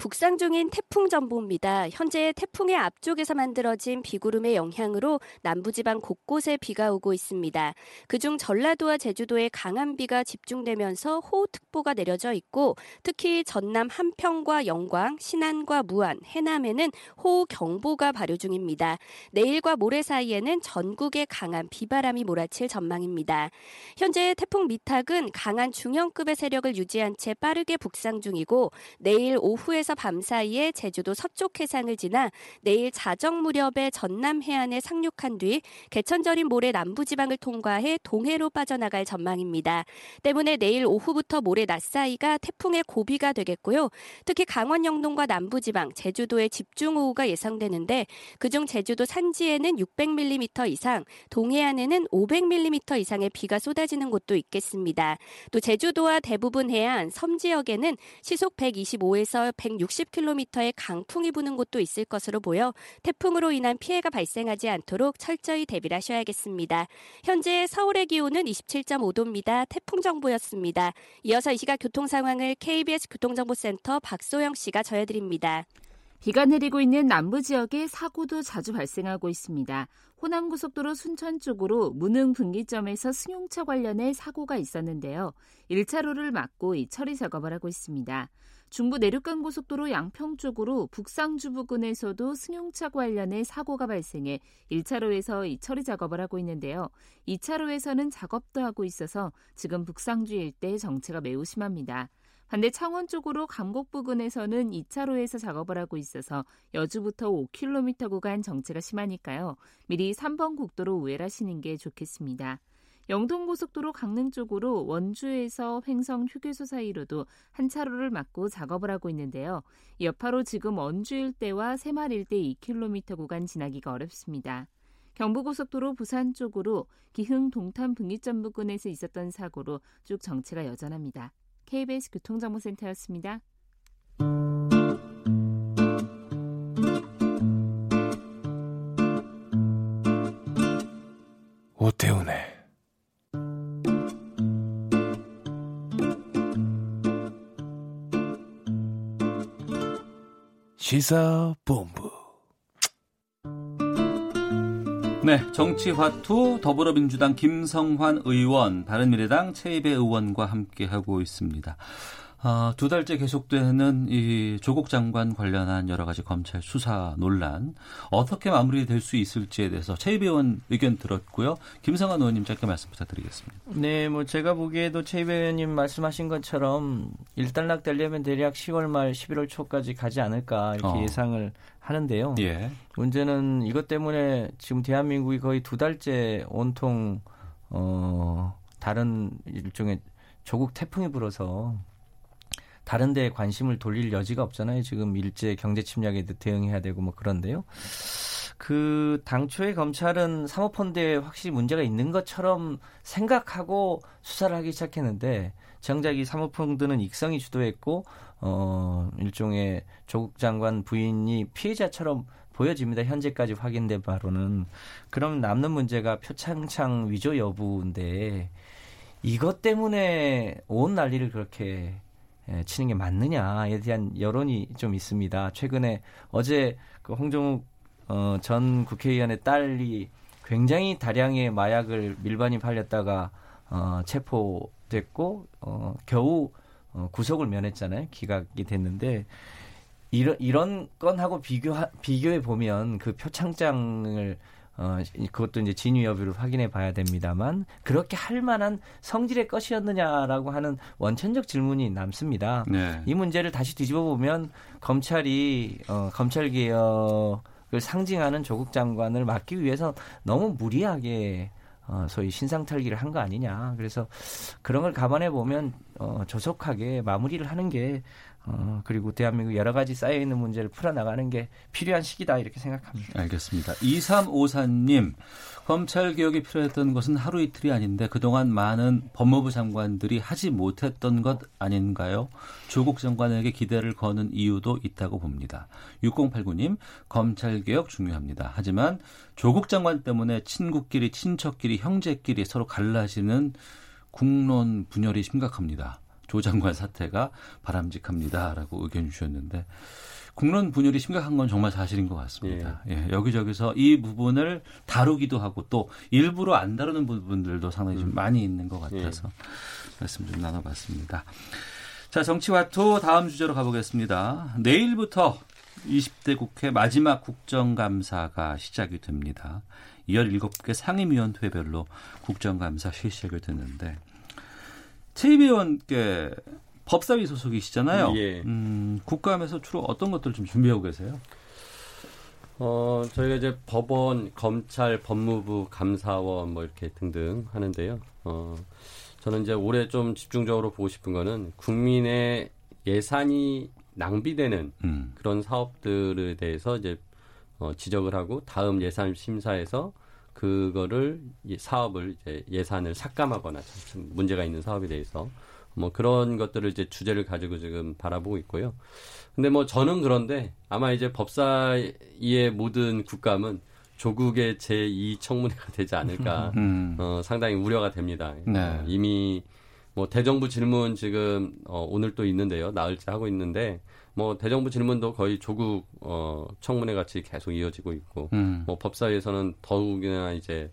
북상 중인 태풍 전보입니다. 현재 태풍의 앞쪽에서 만들어진 비구름의 영향으로 남부지방 곳곳에 비가 오고 있습니다. 그중 전라도와 제주도에 강한 비가 집중되면서 호우특보가 내려져 있고 특히 전남 한평과 영광, 신안과 무안, 해남에는 호우경보가 발효 중입니다. 내일과 모레 사이에는 전국에 강한 비바람이 몰아칠 전망입니다. 현재 태풍 미탁은 강한 중형급의 세력을 유지한 채 빠르게 북상 중이고 내일 오후에서 밤 사이에 제주도 서쪽 해상을 지나 내일 자정 무렵에 전남 해안에 상륙한 뒤 개천절인 모레 남부지방을 통과해 동해로 빠져나갈 전망입니다. 때문에 내일 오후부터 모레 낮 사이가 태풍의 고비가 되겠고요. 특히 강원 영동과 남부지방, 제주도에 집중호우가 예상되는데 그중 제주도 산지에는 600mm 이상, 동해안에는 500mm 이상의 비가 쏟아지는 곳도 있겠습니다. 또 제주도와 대부분 해안, 섬 지역에는 시속 125에서 160km의 강풍이 부는 곳도 있을 것으로 보여 태풍으로 인한 피해가 발생하지 않도록 철저히 대비를 하셔야겠습니다. 현재 서울의 기온은 27.5도입니다. 태풍 정보였습니다. 이어서 이 시각 교통 상황을 KBS 교통정보센터 박소영 씨가 전해드립니다. 비가 내리고 있는 남부 지역에 사고도 자주 발생하고 있습니다. 호남 고속도로 순천 쪽으로 무능 분기점에서 승용차 관련해 사고가 있었는데요. 1차로를 막고 이 처리 작업을 하고 있습니다. 중부 내륙간 고속도로 양평 쪽으로 북상주 부근에서도 승용차 관련해 사고가 발생해 1차로에서 이 처리 작업을 하고 있는데요. 2차로에서는 작업도 하고 있어서 지금 북상주 일대 정체가 매우 심합니다. 반대 창원 쪽으로 감곡 부근에서는 2차로에서 작업을 하고 있어서 여주부터 5km 구간 정체가 심하니까요. 미리 3번 국도로 우회하시는 게 좋겠습니다. 영동고속도로 강릉 쪽으로 원주에서 횡성 휴게소 사이로도 한 차로를 막고 작업을 하고 있는데요. 여파로 지금 원주 일대와 새마을 일대 2km 구간 지나기가 어렵습니다. 경부고속도로 부산 쪽으로 기흥 동탄 분기점 부근에서 있었던 사고로 쭉 정체가 여전합니다. KBS 교통정보센터였습니다. 오태훈의 시사본부 네, 정치화투 더불어민주당 김성환 의원, 바른미래당 최이배 의원과 함께하고 있습니다. 어, 두 달째 계속되는 이 조국 장관 관련한 여러 가지 검찰 수사 논란 어떻게 마무리될 수 있을지에 대해서 최이배 의원 의견 들었고요. 김성환 의원님 짧게 말씀 부탁드리겠습니다. 네, 뭐 제가 보기에도 최이배 의원님 말씀하신 것처럼 일단락 되려면 대략 10월 말 11월 초까지 가지 않을까 이렇게 어. 예상을 하는데요. 예. 문제는 이것 때문에 지금 대한민국이 거의 두 달째 온통 어 다른 일종의 조국 태풍이 불어서 다른 데에 관심을 돌릴 여지가 없잖아요. 지금 일제 경제 침략에 대응해야 되고 뭐 그런데요. 그 당초에 검찰은 사모펀드에 확실히 문제가 있는 것처럼 생각하고 수사를 하기 시작했는데 정작 이 사모펀드는 익성이 주도했고 어 일종의 조국 장관 부인이 피해자처럼 보여집니다. 현재까지 확인된 바로는 그럼 남는 문제가 표창장 위조 여부인데 이것 때문에 온 난리를 그렇게 예, 치는 게 맞느냐에 대한 여론이 좀 있습니다. 최근에 어제 그 홍정욱 어, 전 국회의원의 딸이 굉장히 다량의 마약을 밀반이 팔렸다가 어, 체포됐고 어, 겨우 어, 구속을 면했잖아요. 기각이 됐는데 이런 이런 건하고 비교 비교해 보면 그 표창장을 어, 그것도 이제 진위 여부를 확인해 봐야 됩니다만 그렇게 할 만한 성질의 것이었느냐라고 하는 원천적 질문이 남습니다. 네. 이 문제를 다시 뒤집어 보면 검찰이 어, 검찰 개혁을 상징하는 조국 장관을 막기 위해서 너무 무리하게 어, 소위 신상탈기를 한 거 아니냐. 그래서 그런 걸 감안해 보면 어, 조속하게 마무리를 하는 게 어, 그리고 대한민국 여러 가지 쌓여있는 문제를 풀어나가는 게 필요한 시기다 이렇게 생각합니다. 알겠습니다. 2354님, 검찰 개혁이 필요했던 것은 하루 이틀이 아닌데 그동안 많은 법무부 장관들이 하지 못했던 것 아닌가요? 조국 장관에게 기대를 거는 이유도 있다고 봅니다. 6089님, 검찰 개혁 중요합니다. 하지만 조국 장관 때문에 친구끼리, 친척끼리, 형제끼리 서로 갈라지는 국론 분열이 심각합니다. 조 장관 사태가 바람직합니다라고 의견 주셨는데 국론 분열이 심각한 건 정말 사실인 것 같습니다. 예. 여기저기서 이 부분을 다루기도 하고 또 일부러 안 다루는 부분들도 상당히 좀 많이 있는 것 같아서 말씀 좀 나눠봤습니다. 자, 정치와토 다음 주제로 가보겠습니다. 내일부터 20대 국회 마지막 국정감사가 시작이 됩니다. 17개 상임위원회별로 국정감사 실시하게 됐는데 최 의원께 법사위 소속이시잖아요. 예. 음, 국감에서 주로 어떤 것들 좀 준비하고 계세요? 어, 저희가 이제 법원, 검찰, 법무부, 감사원 뭐 이렇게 등등 하는데요. 어, 저는 이제 올해 좀 집중적으로 보고 싶은 거는 국민의 예산이 낭비되는 음. 그런 사업들에 대해서 이제 어, 지적을 하고 다음 예산 심사에서 그거를 이 사업을 이제 예산을 삭감하거나 좀 문제가 있는 사업에 대해서 뭐 그런 것들을 이제 주제를 가지고 지금 바라보고 있고요. 근데 뭐 저는 그런데 아마 이제 법사위의 모든 국감은 조국의 제2 청문회가 되지 않을까 음. 어, 상당히 우려가 됩니다. 네. 어, 이미 뭐 대정부 질문 지금 어, 오늘 또 있는데요. 나흘째 하고 있는데 뭐 대정부 질문도 거의 조국 어, 청문회 같이 계속 이어지고 있고 음. 뭐 법사위에서는 더욱이나 이제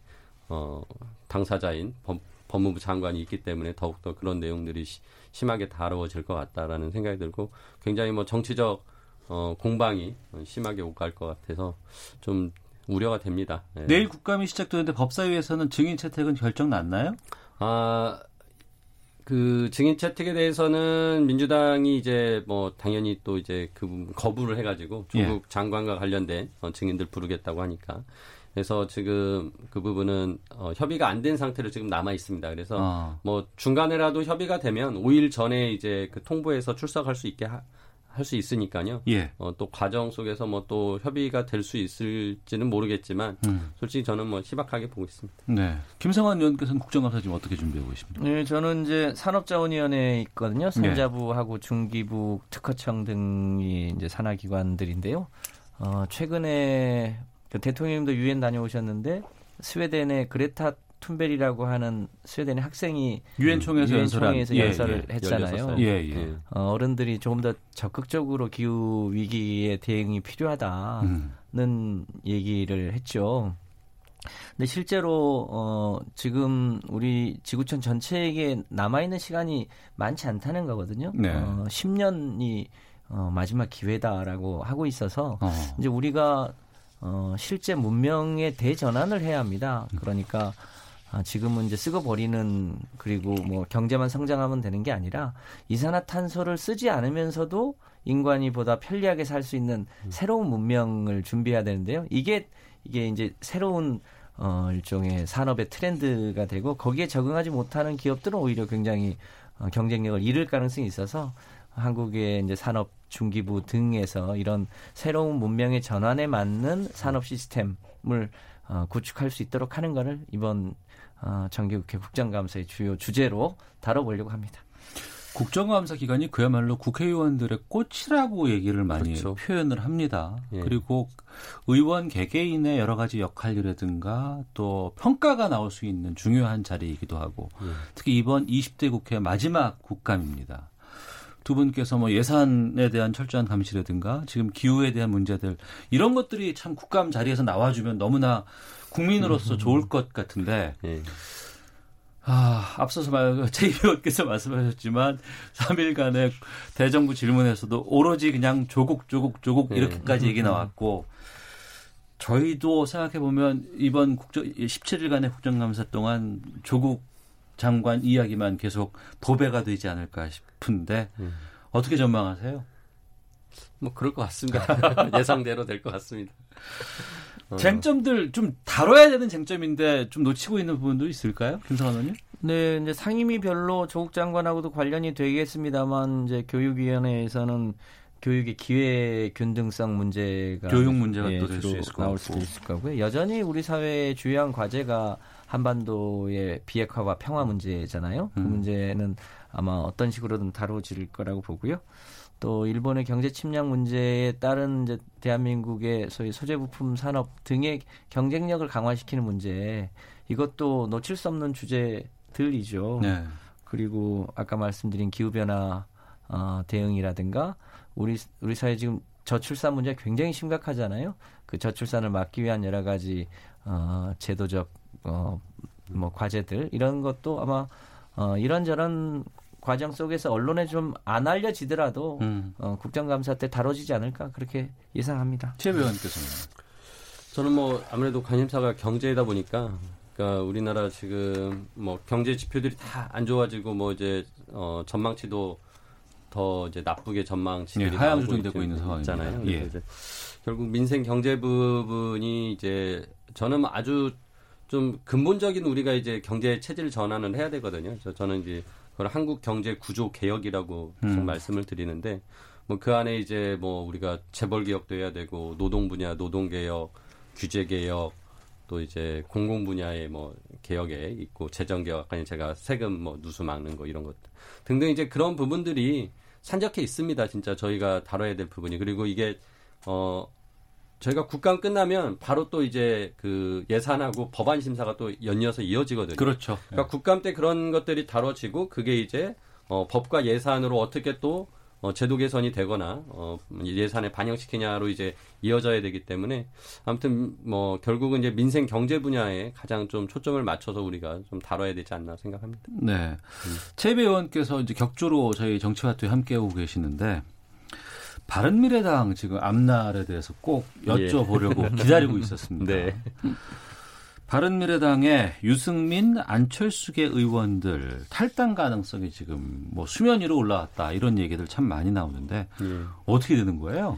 어, 당사자인 법, 법무부 장관이 있기 때문에 더욱더 그런 내용들이 시- 심하게 다루어질 것 같다라는 생각이 들고 굉장히 뭐 정치적 어, 공방이 심하게 오갈 것 같아서 좀 우려가 됩니다. 예. 내일 국감이 시작되는데 법사위에서는 증인 채택은 결정 났나요? 아, 그 증인 채택에 대해서는 민주당이 이제 뭐 당연히 또 이제 그 부분 거부를 해가지고 조국 예. 장관과 관련된 어, 증인들 부르겠다고 하니까 그래서 지금 그 부분은 어, 협의가 안 된 상태로 지금 남아 있습니다. 그래서 어. 뭐 중간에라도 협의가 되면 5일 전에 이제 그 통보해서 출석할 수 있게 할 수 있으니까요. 예. 어, 또 과정 속에서 뭐 또 협의가 될 수 있을지는 모르겠지만 음. 솔직히 저는 뭐 희박하게 보고 있습니다. 네. 김성환 의원께서는 국정감사 지금 어떻게 준비하고 계십니까? 네, 저는 이제 산업자원위원회에 있거든요. 네. 산자부하고 중기부, 특허청 등이 이제 산하기관들인데요. 어, 최근에 그 대통령님도 유엔 다녀오셨는데 스웨덴의 그레타 툰베리라고 하는 스웨덴의 학생이 유엔 총회에서 연설한 예, 연설을 예. 했잖아요. 16살. 예, 예. 어, 어른들이 조금 더 적극적으로 기후 위기에 대응이 필요하다는 음. 얘기를 했죠. 근데 실제로 어 지금 우리 지구촌 전체에게 남아 있는 시간이 많지 않다는 거거든요. 네. 어 10년이 어 마지막 기회다라고 하고 있어서 어. 이제 우리가 어 실제 문명의 대전환을 해야 합니다. 그러니까 아, 지금은 이제 쓰고 버리는 그리고 뭐 경제만 성장하면 되는 게 아니라 이산화탄소를 쓰지 않으면서도 인간이 보다 편리하게 살 수 있는 새로운 문명을 준비해야 되는데요. 이게 이게 이제 새로운 어 일종의 산업의 트렌드가 되고 거기에 적응하지 못하는 기업들은 오히려 굉장히 어, 경쟁력을 잃을 가능성이 있어서 한국의 이제 산업 중기부 등에서 이런 새로운 문명의 전환에 맞는 산업 시스템 을 어, 구축할 수 있도록 하는 것을 이번 어, 정기국회 국정감사의 주요 주제로 다뤄보려고 합니다. 국정감사 기간이 그야말로 국회의원들의 꽃이라고 얘기를 많이 그렇죠. 표현을 합니다. 예. 그리고 의원 개개인의 여러 가지 역할이라든가 또 평가가 나올 수 있는 중요한 자리이기도 하고 예. 특히 이번 20대 국회 마지막 국감입니다. 두 분께서 뭐 예산에 대한 철저한 감시라든가 지금 기후에 대한 문제들 이런 것들이 참 국감 자리에서 나와주면 너무나 국민으로서 좋을 것 같은데 예. 아, 앞서서 말, 제 의원께서 말씀하셨지만, 3일간의 대정부 질문에서도 오로지 그냥 조국, 조국, 조국, 네. 이렇게까지 얘기 나왔고, 저희도 생각해 보면, 이번 국정, 17일간의 국정감사 동안 조국 장관 이야기만 계속 도배가 되지 않을까 싶은데, 음. 어떻게 전망하세요? 뭐 그럴 것 같습니다. 예상대로 될 것 같습니다. 어. 쟁점들 좀 다뤄야 되는 쟁점인데, 좀 놓치고 있는 부분도 있을까요? 김성환 의원님? 네, 이제 상임위별로 조국 장관하고도 관련이 되겠습니다만 이제 교육위원회에서는 교육의 기회 균등성 문제가 교육 문제가 또될수 주로 있을 것 나올 같고. 수도 있을 거고요. 여전히 우리 사회의 주요한 과제가 한반도의 비핵화와 평화 문제잖아요. 그 음. 문제는 아마 어떤 식으로든 다뤄질 거라고 보고요. 또 일본의 경제 침략 문제에 따른 이제 대한민국의 소위 소재 부품 산업 등의 경쟁력을 강화시키는 문제 이것도 놓칠 수 없는 주제들이죠. 네. 그리고 아까 말씀드린 기후 변화 어, 대응이라든가 우리 우리 사회 지금 저출산 문제 가 굉장히 심각하잖아요. 그 저출산을 막기 위한 여러 가지 어, 제도적 어, 뭐 과제들 이런 것도 아마 어, 이런저런 과정 속에서 언론에 좀 안 알려지더라도 음. 어, 국정감사 때 다뤄지지 않을까 그렇게 예상합니다. 최 의원께서는 저는 뭐 아무래도 관심사가 경제이다 보니까 그러니까 우리나라 지금 뭐 경제 지표들이 다 안 좋아지고 뭐 이제 어 전망치도 더 이제 나쁘게 전망치들이 예, 하향 조정되고 있- 있는 상황입니다. 있잖아요. 예. 결국 민생 경제 부분이 이제 저는 뭐 아주 좀 근본적인 우리가 이제 경제 체질 전환을 해야 되거든요. 그래서 저는 이제 그걸 한국 경제 구조 개혁이라고 음. 말씀을 드리는데 뭐 그 안에 이제 뭐 우리가 재벌 개혁도 해야 되고 노동 분야 노동 개혁, 규제 개혁 또 이제 공공 분야의 뭐 개혁에 있고 재정 개혁 아니 제가 세금 뭐 누수 막는 거 이런 것 등등 이제 그런 부분들이 산적해 있습니다. 진짜 저희가 다뤄야 될 부분이 그리고 이게 어 저희가 국감 끝나면 바로 또 이제 그 예산하고 법안 심사가 또 연이어서 이어지거든요. 그렇죠. 그러니까 국감 때 그런 것들이 다뤄지고 그게 이제 어, 법과 예산으로 어떻게 또 어, 제도 개선이 되거나 어, 예산에 반영시키냐로 이제 이어져야 되기 때문에 아무튼 뭐 결국은 이제 민생 경제 분야에 가장 좀 초점을 맞춰서 우리가 좀 다뤄야 되지 않나 생각합니다. 네. 최 의원께서 이제 격주로 저희 정치화투에 함께하고 계시는데 바른미래당 지금 앞날에 대해서 꼭 여쭤보려고 기다리고 있었습니다. 네. 바른미래당의 유승민, 안철수계 의원들 탈당 가능성이 지금 뭐 수면 위로 올라왔다 이런 얘기들 참 많이 나오는데 예. 어떻게 되는 거예요?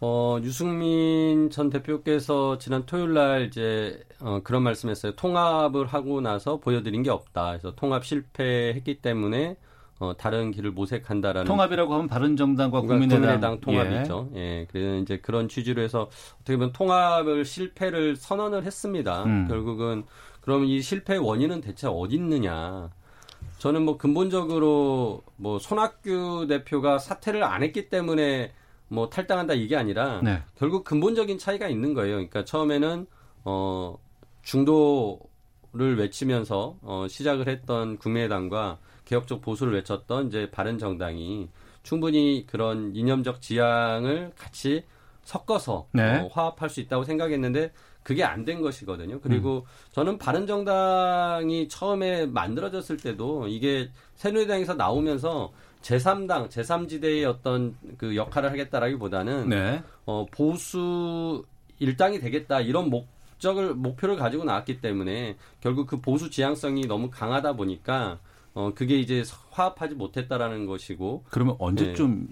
어, 유승민 전 대표께서 지난 토요일 날 이제 어, 그런 말씀했어요. 통합을 하고 나서 보여드린 게 없다. 그래서 통합 실패했기 때문에 어, 다른 길을 모색한다라는 통합이라고 하면 바른정당과 그러니까 국민의당, 통합이죠. 예. 그래서 이제 그런 취지로 해서 어떻게 보면 통합을 실패를 선언을 했습니다. 음. 결국은 그럼 이 실패의 원인은 대체 어디 있느냐? 저는 뭐 근본적으로 뭐 손학규 대표가 사퇴를 안 했기 때문에 뭐 탈당한다 이게 아니라 네. 결국 근본적인 차이가 있는 거예요. 그러니까 처음에는 어 중도를 외치면서 어 시작을 했던 국민의당과 개혁적 보수를 외쳤던 이제 바른 정당이 충분히 그런 이념적 지향을 같이 섞어서 네. 어, 화합할 수 있다고 생각했는데 그게 안 된 것이거든요. 그리고 저는 바른 정당이 처음에 만들어졌을 때도 이게 새누리당에서 나오면서 제3당, 제3지대의 어떤 그 역할을 하겠다라기보다는 네. 어, 보수 일당이 되겠다 이런 목적을 목표를 가지고 나왔기 때문에 결국 그 보수 지향성이 너무 강하다 보니까 어 그게 이제 화합하지 못했다라는 것이고 그러면 언제쯤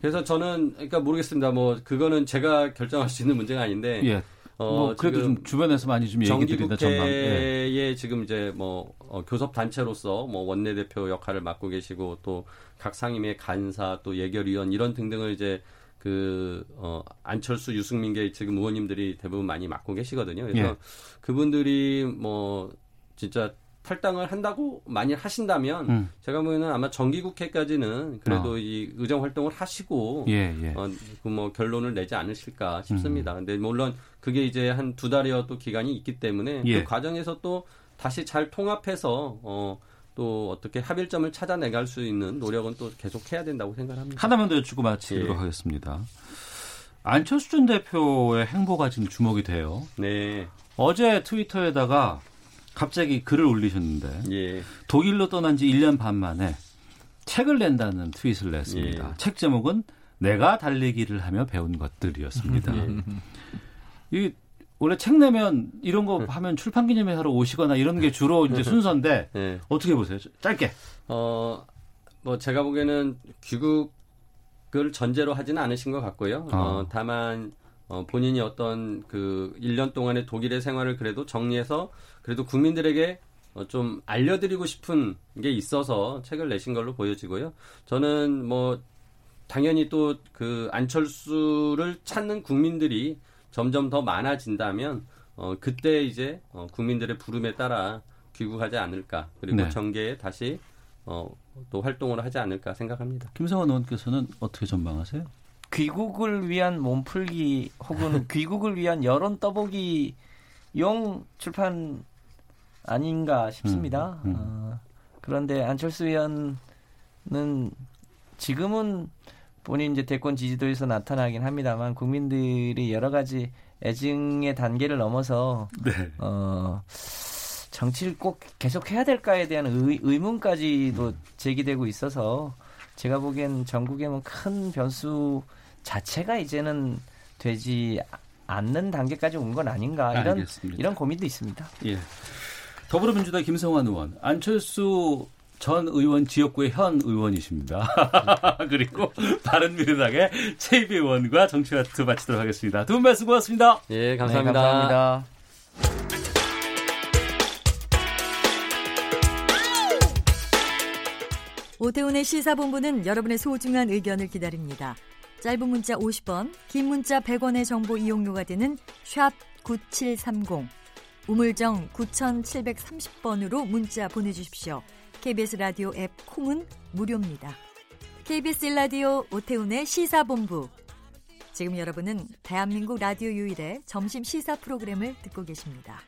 그래서 저는 그러니까 모르겠습니다 뭐 그거는 제가 결정할 수 있는 문제가 아닌데 예. 어 뭐 그래도 좀 주변에서 많이 좀 얘기 드린다 전망. 예. 지금 이제 뭐 어, 교섭 단체로서 뭐 원내 대표 역할을 맡고 계시고 또 각 상임위 간사 또 예결위원 이런 등등을 이제 그 어, 안철수 유승민계 지금 의원님들이 대부분 많이 맡고 계시거든요. 그래서 예. 그분들이 뭐 진짜 탈당을 한다고 만일 하신다면 음. 제가 보기에는 아마 정기국회까지는 그래도 어. 이 의정 활동을 하시고 예, 예. 어, 그뭐 결론을 내지 않으실까 음. 싶습니다. 근데 물론 그게 이제 한 두 달여 또 기간이 있기 때문에 예. 그 과정에서 또 다시 잘 통합해서 어, 또 어떻게 합일점을 찾아내갈 수 있는 노력은 또 계속 해야 된다고 생각합니다. 하나만 더 여쭈고 마치도록 예. 하겠습니다. 안철수 전 대표의 행보가 지금 주목이 돼요. 네, 어제 트위터에다가 갑자기 글을 올리셨는데 예, 독일로 떠난 지 1년 반 만에 책을 낸다는 트윗을 냈습니다. 예. 책 제목은 내가 달리기를 하며 배운 것들이었습니다. 예. 이 원래 책 내면 이런 거 하면 출판 기념회 하러 오시거나 이런 게 주로 이제 순서인데 예. 어떻게 보세요? 짧게. 어, 뭐 제가 보기에는 귀국을 전제로 하지는 않으신 것 같고요. 아. 어, 다만 어, 본인이 어떤 그 1년 동안의 독일의 생활을 그래도 정리해서 그래도 국민들에게 어, 좀 알려드리고 싶은 게 있어서 책을 내신 걸로 보여지고요. 저는 뭐 당연히 또 그 안철수를 찾는 국민들이 점점 더 많아진다면 어, 그때 이제 어, 국민들의 부름에 따라 귀국하지 않을까 그리고 네. 정계에 다시 어, 또 활동을 하지 않을까 생각합니다. 김성원 의원께서는 어떻게 전망하세요? 귀국을 위한 몸풀기 혹은 귀국을 위한 여론 떠보기 용 출판 아닌가 싶습니다. 음, 음. 어, 그런데 안철수 의원은 지금은 본인 이제 대권 지지도에서 나타나긴 합니다만 국민들이 여러 가지 애증의 단계를 넘어서 네. 어 정치를 꼭 계속 해야 될까에 대한 의, 의문까지도 제기되고 있어서 제가 보기엔 전국에 뭐큰 변수 자체가 이제는 되지 않는 단계까지 온 건 아닌가 이런 알겠습니다. 이런 고민도 있습니다. 예. 더불어민주당 김성환 의원, 안철수 전 의원 지역구의 현 의원이십니다. 그리고 바른미래당의 최이비 의원과 정치와트 마치도록 하겠습니다. 두 분 말씀 고맙습니다. 예, 감사합니다. 네, 감사합니다. 오태훈의 시사본부는 여러분의 소중한 의견을 기다립니다. 짧은 문자 50원, 긴 문자 100원의 정보 이용료가 되는 샵 9730, 우물정 9730번으로 문자 보내주십시오. KBS 라디오 앱 콩은 무료입니다. KBS 라디오 오태훈의 시사본부. 지금 여러분은 대한민국 라디오 유일의 점심 시사 프로그램을 듣고 계십니다.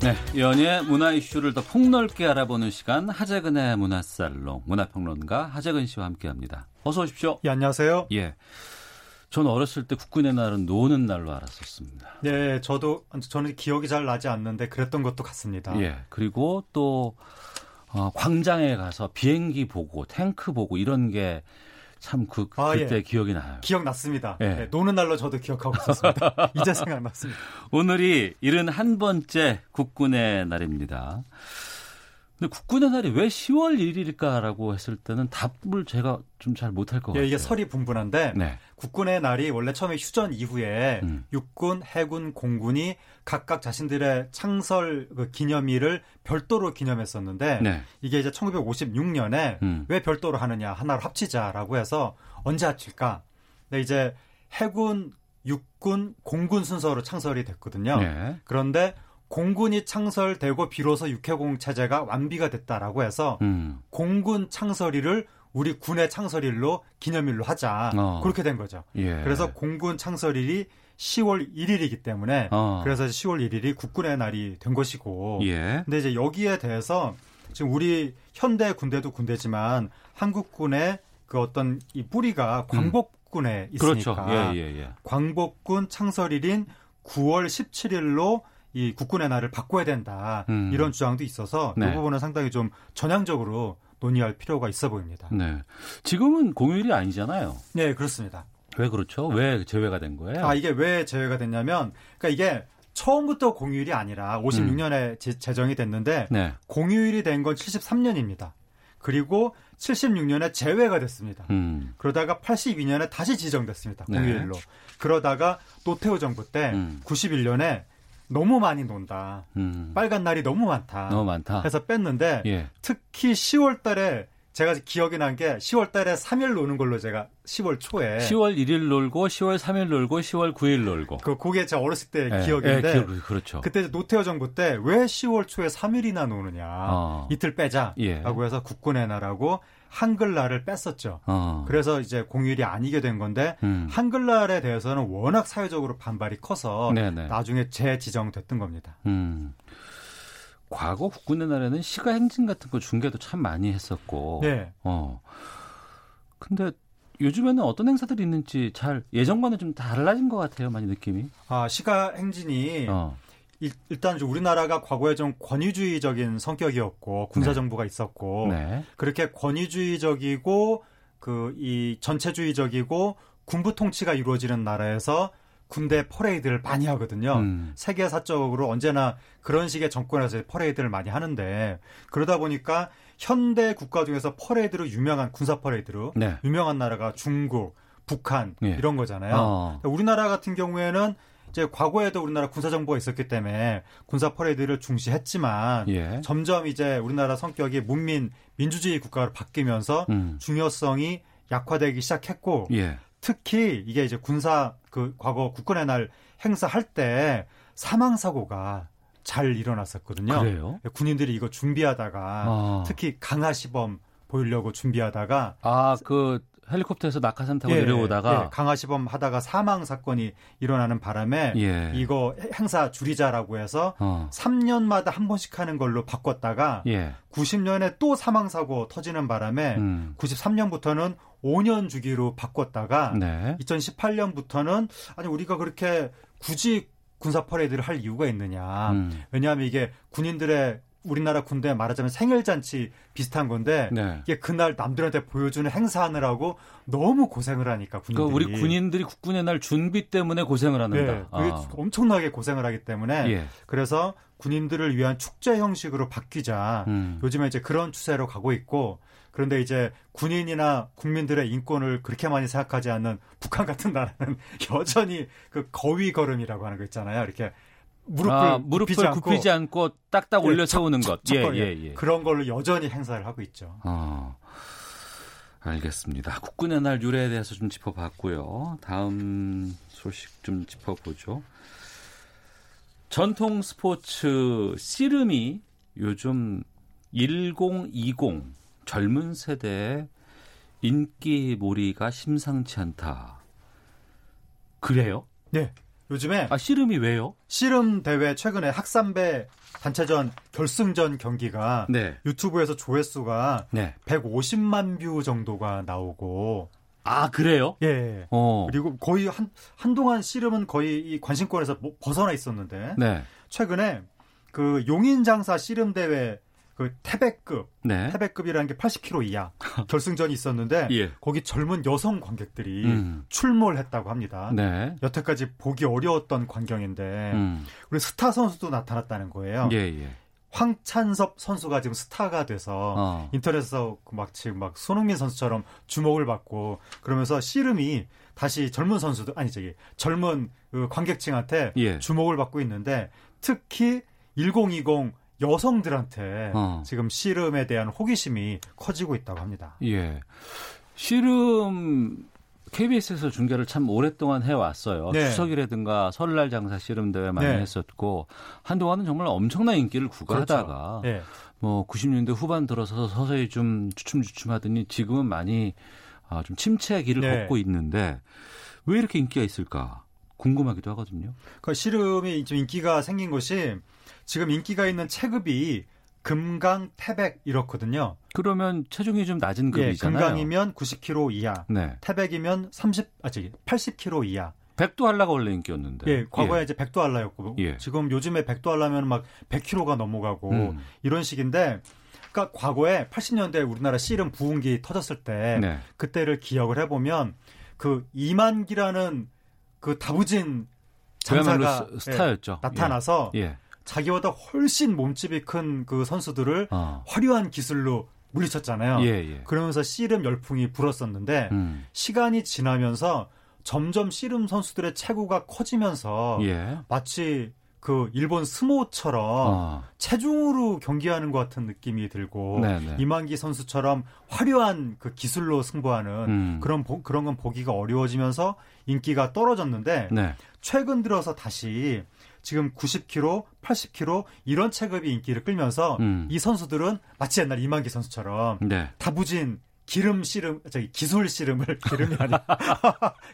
네, 연예 문화 이슈를 더 폭넓게 알아보는 시간 하재근의 문화살롱 문화평론가 하재근 씨와 함께합니다. 어서 오십시오. 예, 안녕하세요. 예. 전 어렸을 때 국군의 날은 노는 날로 알았었습니다. 네, 저도 저는 기억이 잘 나지 않는데 그랬던 것도 같습니다. 예. 그리고 또 어, 광장에 가서 비행기 보고 탱크 보고 이런 게 참그 아, 그때 예. 기억이 나요. 기억났습니다. 예. 네, 노는 날로 저도 기억하고 있었습니다. 이제 생각났습니다. 오늘이 71번째 국군의 날입니다. 근데 국군의 날이 왜 10월 1일일까라고 했을 때는 답을 제가 좀 잘 못할 것 예, 같아요. 이게 설이 분분한데 네. 국군의 날이 원래 처음에 휴전 이후에 음. 육군, 해군, 공군이 각각 자신들의 창설 그 기념일을 별도로 기념했었는데 네. 이게 이제 1956년에 음. 왜 별도로 하느냐 하나로 합치자라고 해서 언제 합칠까? 근데 이제 해군, 육군, 공군 순서로 창설이 됐거든요. 네. 그런데 공군이 창설되고 비로소 육해공 체제가 완비가 됐다라고 해서 음. 공군 창설일을 우리 군의 창설일로 기념일로 하자 어. 그렇게 된 거죠. 예. 그래서 공군 창설일이 10월 1일이기 때문에 어. 그래서 10월 1일이 국군의 날이 된 것이고 예. 근데 이제 여기에 대해서 지금 우리 현대 군대도 군대지만 한국군의 그 어떤 이 뿌리가 광복군에 그렇죠. 있으니까 예, 예, 예. 광복군 창설일인 9월 17일로 이 국군의 날을 바꿔야 된다 음. 이런 주장도 있어서 네. 이 부분은 상당히 좀 전향적으로 논의할 필요가 있어 보입니다. 네. 지금은 공휴일이 아니잖아요. 네 그렇습니다. 왜 그렇죠? 왜 제외가 된 거예요? 아 이게 왜 제외가 됐냐면 그러니까 이게 처음부터 공휴일이 아니라 56년에 제정이 됐는데 네. 공휴일이 된 건 73년입니다. 그리고 76년에 제외가 됐습니다. 음. 그러다가 82년에 다시 지정됐습니다. 네. 공휴일로. 그러다가 노태우 정부 때 음. 91년에 너무 많이 논다. 음. 빨간 날이 너무 많다. 너무 많다. 해서 뺐는데 예. 특히 10월 달에 제가 기억이 난 게 10월 달에 3일 노는 걸로 제가 10월 초에 10월 1일 놀고 10월 3일 놀고 10월 9일 놀고. 그 그게 제 어렸을 때 예, 기억인데 예, 기억, 그렇죠. 그때 노태우 정부 때 왜 10월 초에 3일이나 노느냐. 어. 이틀 빼자라고 예. 해서 국군의 날하고 한글날을 뺐었죠. 어. 그래서 이제 공휴일이 아니게 된 건데 음. 한글날에 대해서는 워낙 사회적으로 반발이 커서 네네. 나중에 재지정됐던 겁니다. 음. 과거 국군의 날에는 시가 행진 같은 거 중계도 참 많이 했었고. 네. 어. 근데 요즘에는 어떤 행사들이 있는지 잘 예전과는 좀 달라진 것 같아요. 많이 느낌이. 아, 시가 행진이 어. 일, 일단 좀 우리나라가 과거에 좀 권위주의적인 성격이었고 군사 네. 정부가 있었고 네. 그렇게 권위주의적이고 그 이 전체주의적이고 군부 통치가 이루어지는 나라에서 군대 퍼레이드를 많이 하거든요. 음. 세계 사적으로 언제나 그런 식의 정권에서 퍼레이드를 많이 하는데 그러다 보니까 현대 국가 중에서 퍼레이드로 유명한 군사 퍼레이드로 네. 유명한 나라가 중국, 북한 예. 이런 거잖아요. 어. 우리나라 같은 경우에는 이제 과거에도 우리나라 군사 정부가 있었기 때문에 군사 퍼레이드를 중시했지만 예. 점점 이제 우리나라 성격이 문민 민주주의 국가로 바뀌면서 음. 중요성이 약화되기 시작했고 예. 특히 이게 이제 군사 그 과거 국군의 날 행사할 때 사망 사고가 잘 일어났었거든요. 그래요? 군인들이 이거 준비하다가 아. 특히 강화 시범 보이려고 준비하다가 아, 그 헬리콥터에서 낙하산 타고 예, 내려오다가 예, 강화시범 하다가 사망 사건이 일어나는 바람에 예. 이거 행사 줄이자라고 해서 어. 3년마다 한 번씩 하는 걸로 바꿨다가 예. 90년에 또 사망 사고 터지는 바람에 음. 93년부터는 5년 주기로 바꿨다가 네. 2018년부터는 아니 우리가 그렇게 굳이 군사 퍼레이드를 할 이유가 있느냐. 음. 왜냐하면 이게 군인들의 우리나라 군대 말하자면 생일잔치 비슷한 건데 네. 이게 그날 남들한테 보여주는 행사하느라고 너무 고생을 하니까 군인들이. 그러니까 우리 군인들이 국군의 날 준비 때문에 고생을 하는다. 네, 그게 아. 엄청나게 고생을 하기 때문에 예. 그래서 군인들을 위한 축제 형식으로 바뀌자. 음. 요즘에 이제 그런 추세로 가고 있고 그런데 이제 군인이나 국민들의 인권을 그렇게 많이 생각하지 않는 북한 같은 나라는 여전히 그 거위 걸음이라고 하는 거 있잖아요. 이렇게 무릎을, 아, 무릎을 굽히지 않고 굽히지 않고 딱딱 예, 올려 척, 세우는 척, 것. 척 예, 거리게. 예, 예. 그런 걸로 여전히 행사를 하고 있죠. 어, 알겠습니다. 국군의 날 유래에 대해서 좀 짚어봤고요. 다음 소식 좀 짚어보죠. 전통 스포츠 씨름이 요즘 1020 젊은 세대의 인기몰이가 심상치 않다. 그래요? 네. 요즘에 아, 씨름이 왜요? 씨름 대회 최근에 학산배 단체전 결승전 경기가 네. 유튜브에서 조회수가 네. 150만 view 정도가 나오고 아, 그래요? 예. 어. 그리고 거의 한 한동안 씨름은 거의 이 관심권에서 뭐 벗어나 있었는데 네. 최근에 그 용인 장사 씨름 대회 그 태백급 네. 태백급이라는 게 80kg 이하 결승전이 있었는데 예. 거기 젊은 여성 관객들이 음. 출몰 했다고 합니다. 네. 여태까지 보기 어려웠던 광경인데 음. 우리 스타 선수도 나타났다는 거예요. 예, 예. 황찬섭 선수가 지금 스타가 돼서 어. 인터넷에서 그막 지금 막 손흥민 선수처럼 주목을 받고 그러면서 씨름이 다시 젊은 선수들 아니 저기 젊은 그 관객층한테 예. 주목을 받고 있는데 특히 1020 여성들한테 어. 지금 씨름에 대한 호기심이 커지고 있다고 합니다. 예. 씨름 KBS에서 중계를 참 오랫동안 해왔어요. 네. 추석이라든가 설날 장사 씨름 대회 많이 네. 했었고 한동안은 정말 엄청난 인기를 구가하다가 예. 뭐 90년대 후반 들어서 서서히 좀 주춤주춤하더니 지금은 많이 아, 좀 침체의 길을 네. 걷고 있는데 왜 이렇게 인기가 있을까 궁금하기도 하거든요. 그 씨름이 좀 인기가 생긴 것이 지금 인기가 있는 체급이 금강, 태백 이렇거든요. 그러면 체중이 좀 낮은 예, 급이잖아요. 금강이면 90kg 이하, 네. 태백이면 30, 아, 저기 80kg 이하. 백두 한라가 원래 인기였는데. 예, 과거에 이제 백두 알라였고, 예. 지금 요즘에 백두 알라면 막 100kg가 넘어가고 음. 이런 식인데, 그러니까 과거에 80년대 우리나라 씨름 부흥기 터졌을 때 네. 그때를 기억을 해 보면 그 이만기라는 그 다부진 장사가 스- 스타였죠. 예, 나타나서 예. 자기보다 훨씬 몸집이 큰 그 선수들을 어. 화려한 기술로 물리쳤잖아요. 예, 예. 그러면서 씨름 열풍이 불었었는데 음. 시간이 지나면서 점점 씨름 선수들의 체구가 커지면서 예. 마치 그 일본 스모처럼 어. 체중으로 경기하는 것 같은 느낌이 들고 네네. 이만기 선수처럼 화려한 그 기술로 승부하는 음. 그런 보- 그런 건 보기가 어려워지면서 인기가 떨어졌는데 네. 최근 들어서 다시 지금 90kg, 80kg 이런 체급이 인기를 끌면서 음. 이 선수들은 마치 옛날 이만기 선수처럼 네. 다부진 기름 씨름 저기 기술 씨름을 기름이 아니라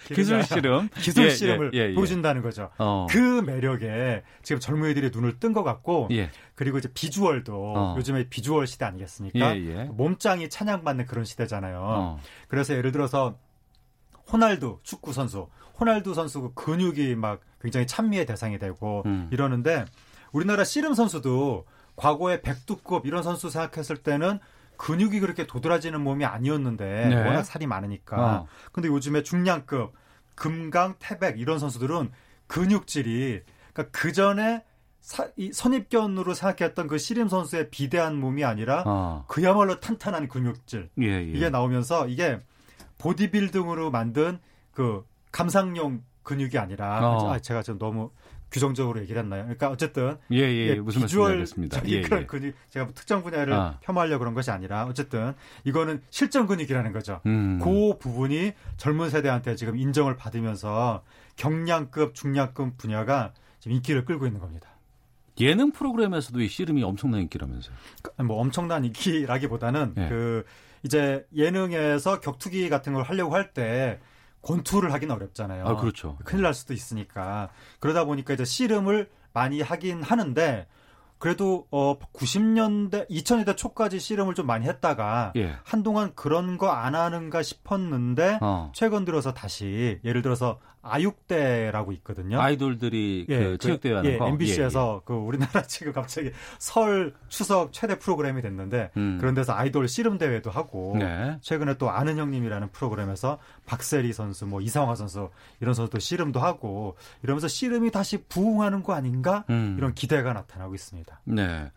기술 씨름. 기술 예, 씨름을 예, 예, 예. 보여준다는 거죠. 어. 그 매력에 지금 젊은이들이 눈을 뜬 것 같고 예. 그리고 이제 비주얼도 어. 요즘에 비주얼 시대 아니겠습니까? 예, 예. 몸짱이 찬양받는 그런 시대잖아요. 어. 그래서 예를 들어서 호날두 축구 선수, 호날두 선수 그 근육이 막 굉장히 찬미의 대상이 되고 음. 이러는데 우리나라 씨름 선수도 과거에 백두급 이런 선수 생각했을 때는 근육이 그렇게 도드라지는 몸이 아니었는데 네. 워낙 살이 많으니까. 어. 근데 요즘에 중량급 금강, 태백 이런 선수들은 근육질이 그러니까 그 전에 선입견으로 생각했던 그 씨름 선수의 비대한 몸이 아니라 어. 그야말로 탄탄한 근육질 예, 예. 이게 나오면서 이게 보디빌딩으로 만든 그 감상용 근육이 아니라 어. 아, 제가 좀 너무 규정적으로 얘기를 했나요? 그러니까 어쨌든 예, 예, 예, 무슨 말씀인지 비주얼. 저기 예, 그런 예. 근육 제가 뭐 특정 분야를 아. 폄하하려고 그런 것이 아니라 어쨌든 이거는 실전 근육이라는 거죠. 음. 그 부분이 젊은 세대한테 지금 인정을 받으면서 경량급, 중량급 분야가 지금 인기를 끌고 있는 겁니다. 예능 프로그램에서도 이 씨름이 엄청난 인기라면서요. 뭐 엄청난 인기라기보다는 예. 그 이제 예능에서 격투기 같은 걸 하려고 할때 권투를 하긴 어렵잖아요. 아, 그렇죠. 큰일 날 수도 있으니까 그러다 보니까 이제 씨름을 많이 하긴 하는데 그래도 어 90년대 2000년대 초까지 씨름을 좀 많이 했다가 예. 한동안 그런 거 안 하는가 싶었는데 어. 최근 들어서 다시 예를 들어서 아육대라고 있거든요. 아이돌들이 예, 그 체육대회 하는 예, 거. MBC에서 그 우리나라 지금 갑자기 설 추석 최대 프로그램이 됐는데 음. 그런 데서 아이돌 씨름 대회도 하고 예, 예. 네. 최근에 또 아는 형님이라는 프로그램에서 박세리 선수, 뭐 이상화 선수 이런 선수도 씨름도 하고 이러면서 씨름이 다시 부흥하는 거 아닌가 음. 이런 기대가 나타나고 있습니다. 네.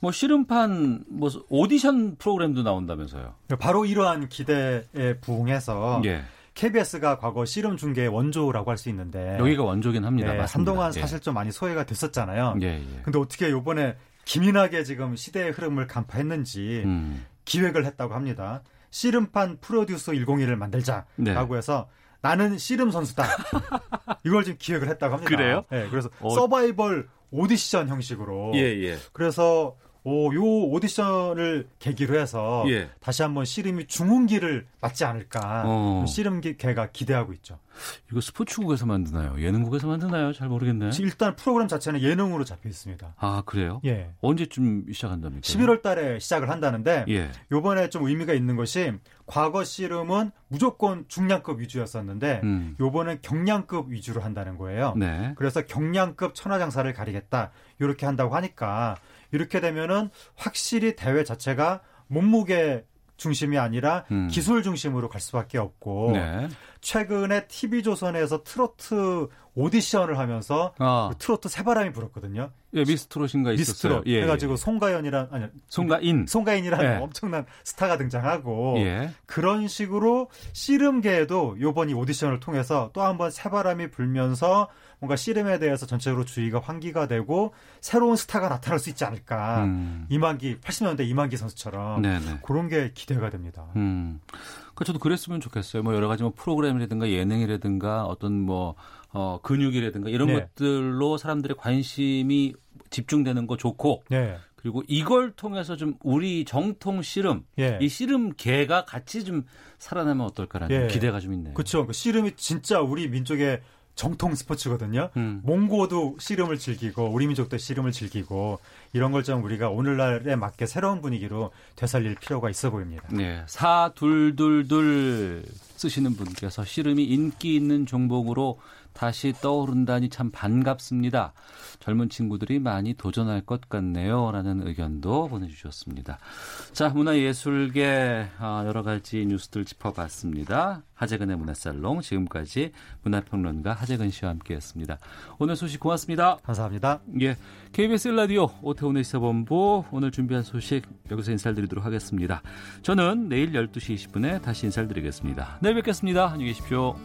뭐 씨름판 뭐 오디션 프로그램도 나온다면서요. 바로 이러한 기대에 부응해서 예. KBS가 과거 씨름 중계 원조라고 할 수 있는데 여기가 원조긴 합니다. 네. 한동안 예. 사실 좀 많이 소외가 됐었잖아요. 예, 예. 근데 어떻게 요번에 기민하게 지금 시대의 흐름을 간파했는지 음. 기획을 했다고 합니다. 씨름판 프로듀서 101을 만들자라고 네. 해서 나는 씨름 선수다. 이걸 지금 기획을 했다고 합니다. 그래요? 네, 그래서 어. 서바이벌 오디션 형식으로. 예, 예. 그래서 오, 요 오디션을 계기로 해서 예. 다시 한번 씨름이 중흥기를 맞지 않을까. 어. 씨름계가 기대하고 있죠. 이거 스포츠국에서 만드나요? 예능국에서 만드나요? 잘 모르겠네. 일단 프로그램 자체는 예능으로 잡혀 있습니다. 아, 그래요? 예. 언제쯤 시작한답니까? 11월 달에 시작을 한다는데 예. 요번에 좀 의미가 있는 것이 과거 씨름은 무조건 중량급 위주였었는데 음. 요번엔 경량급 위주로 한다는 거예요. 네. 그래서 경량급 천하장사를 가리겠다. 이렇게 한다고 하니까 이렇게 되면은 확실히 대회 자체가 몸무게 중심이 아니라 음. 기술 중심으로 갈 수밖에 없고 네. 최근에 TV조선에서 트로트 오디션을 하면서 아, 트로트 새바람이 불었거든요. 예, 미스트롯인가 있었어요. 미스트롯 예, 해가지고 예. 송가연이란 아니 송가인. 송가인이라는 예. 엄청난 스타가 등장하고 예. 그런 식으로 씨름계에도 요번 이 오디션을 통해서 또 한번 새바람이 불면서 뭔가 씨름에 대해서 전체적으로 주의가 환기가 되고 새로운 스타가 나타날 수 있지 않을까. 음. 이만기 80년대 이만기 선수처럼 네네. 그런 게 기대가 됩니다. 음. 그 저도 그랬으면 좋겠어요. 뭐 여러 가지 뭐 프로그램이라든가 예능이라든가 어떤 뭐 어, 근육이라든가 이런 네. 것들로 사람들의 관심이 집중되는 거 좋고 네. 그리고 이걸 통해서 좀 우리 정통 씨름 예. 이 씨름계가 같이 좀 살아나면 어떨까라는 예. 기대가 좀 있네요. 그렇죠. 그 씨름이 진짜 우리 민족의 정통 스포츠거든요. 음. 몽고도 씨름을 즐기고 우리 민족도 씨름을 즐기고 이런 걸 좀 우리가 오늘날에 맞게 새로운 분위기로 되살릴 필요가 있어 보입니다. 네, 사둘둘둘 쓰시는 분께서 씨름이 인기 있는 종목으로 다시 떠오른다니 참 반갑습니다. 젊은 친구들이 많이 도전할 것 같네요. 라는 의견도 보내주셨습니다. 자, 문화예술계 아, 여러 가지 뉴스들 짚어봤습니다. 하재근의 문화살롱 지금까지 문화평론가 하재근 씨와 함께했습니다. 오늘 소식 고맙습니다. 감사합니다. 예, KBS 라디오 오태훈의 시사본부 오늘 준비한 소식 여기서 인사드리도록 하겠습니다. 저는 내일 12시 20분에 다시 인사드리겠습니다. 내일 뵙겠습니다. 안녕히 계십시오.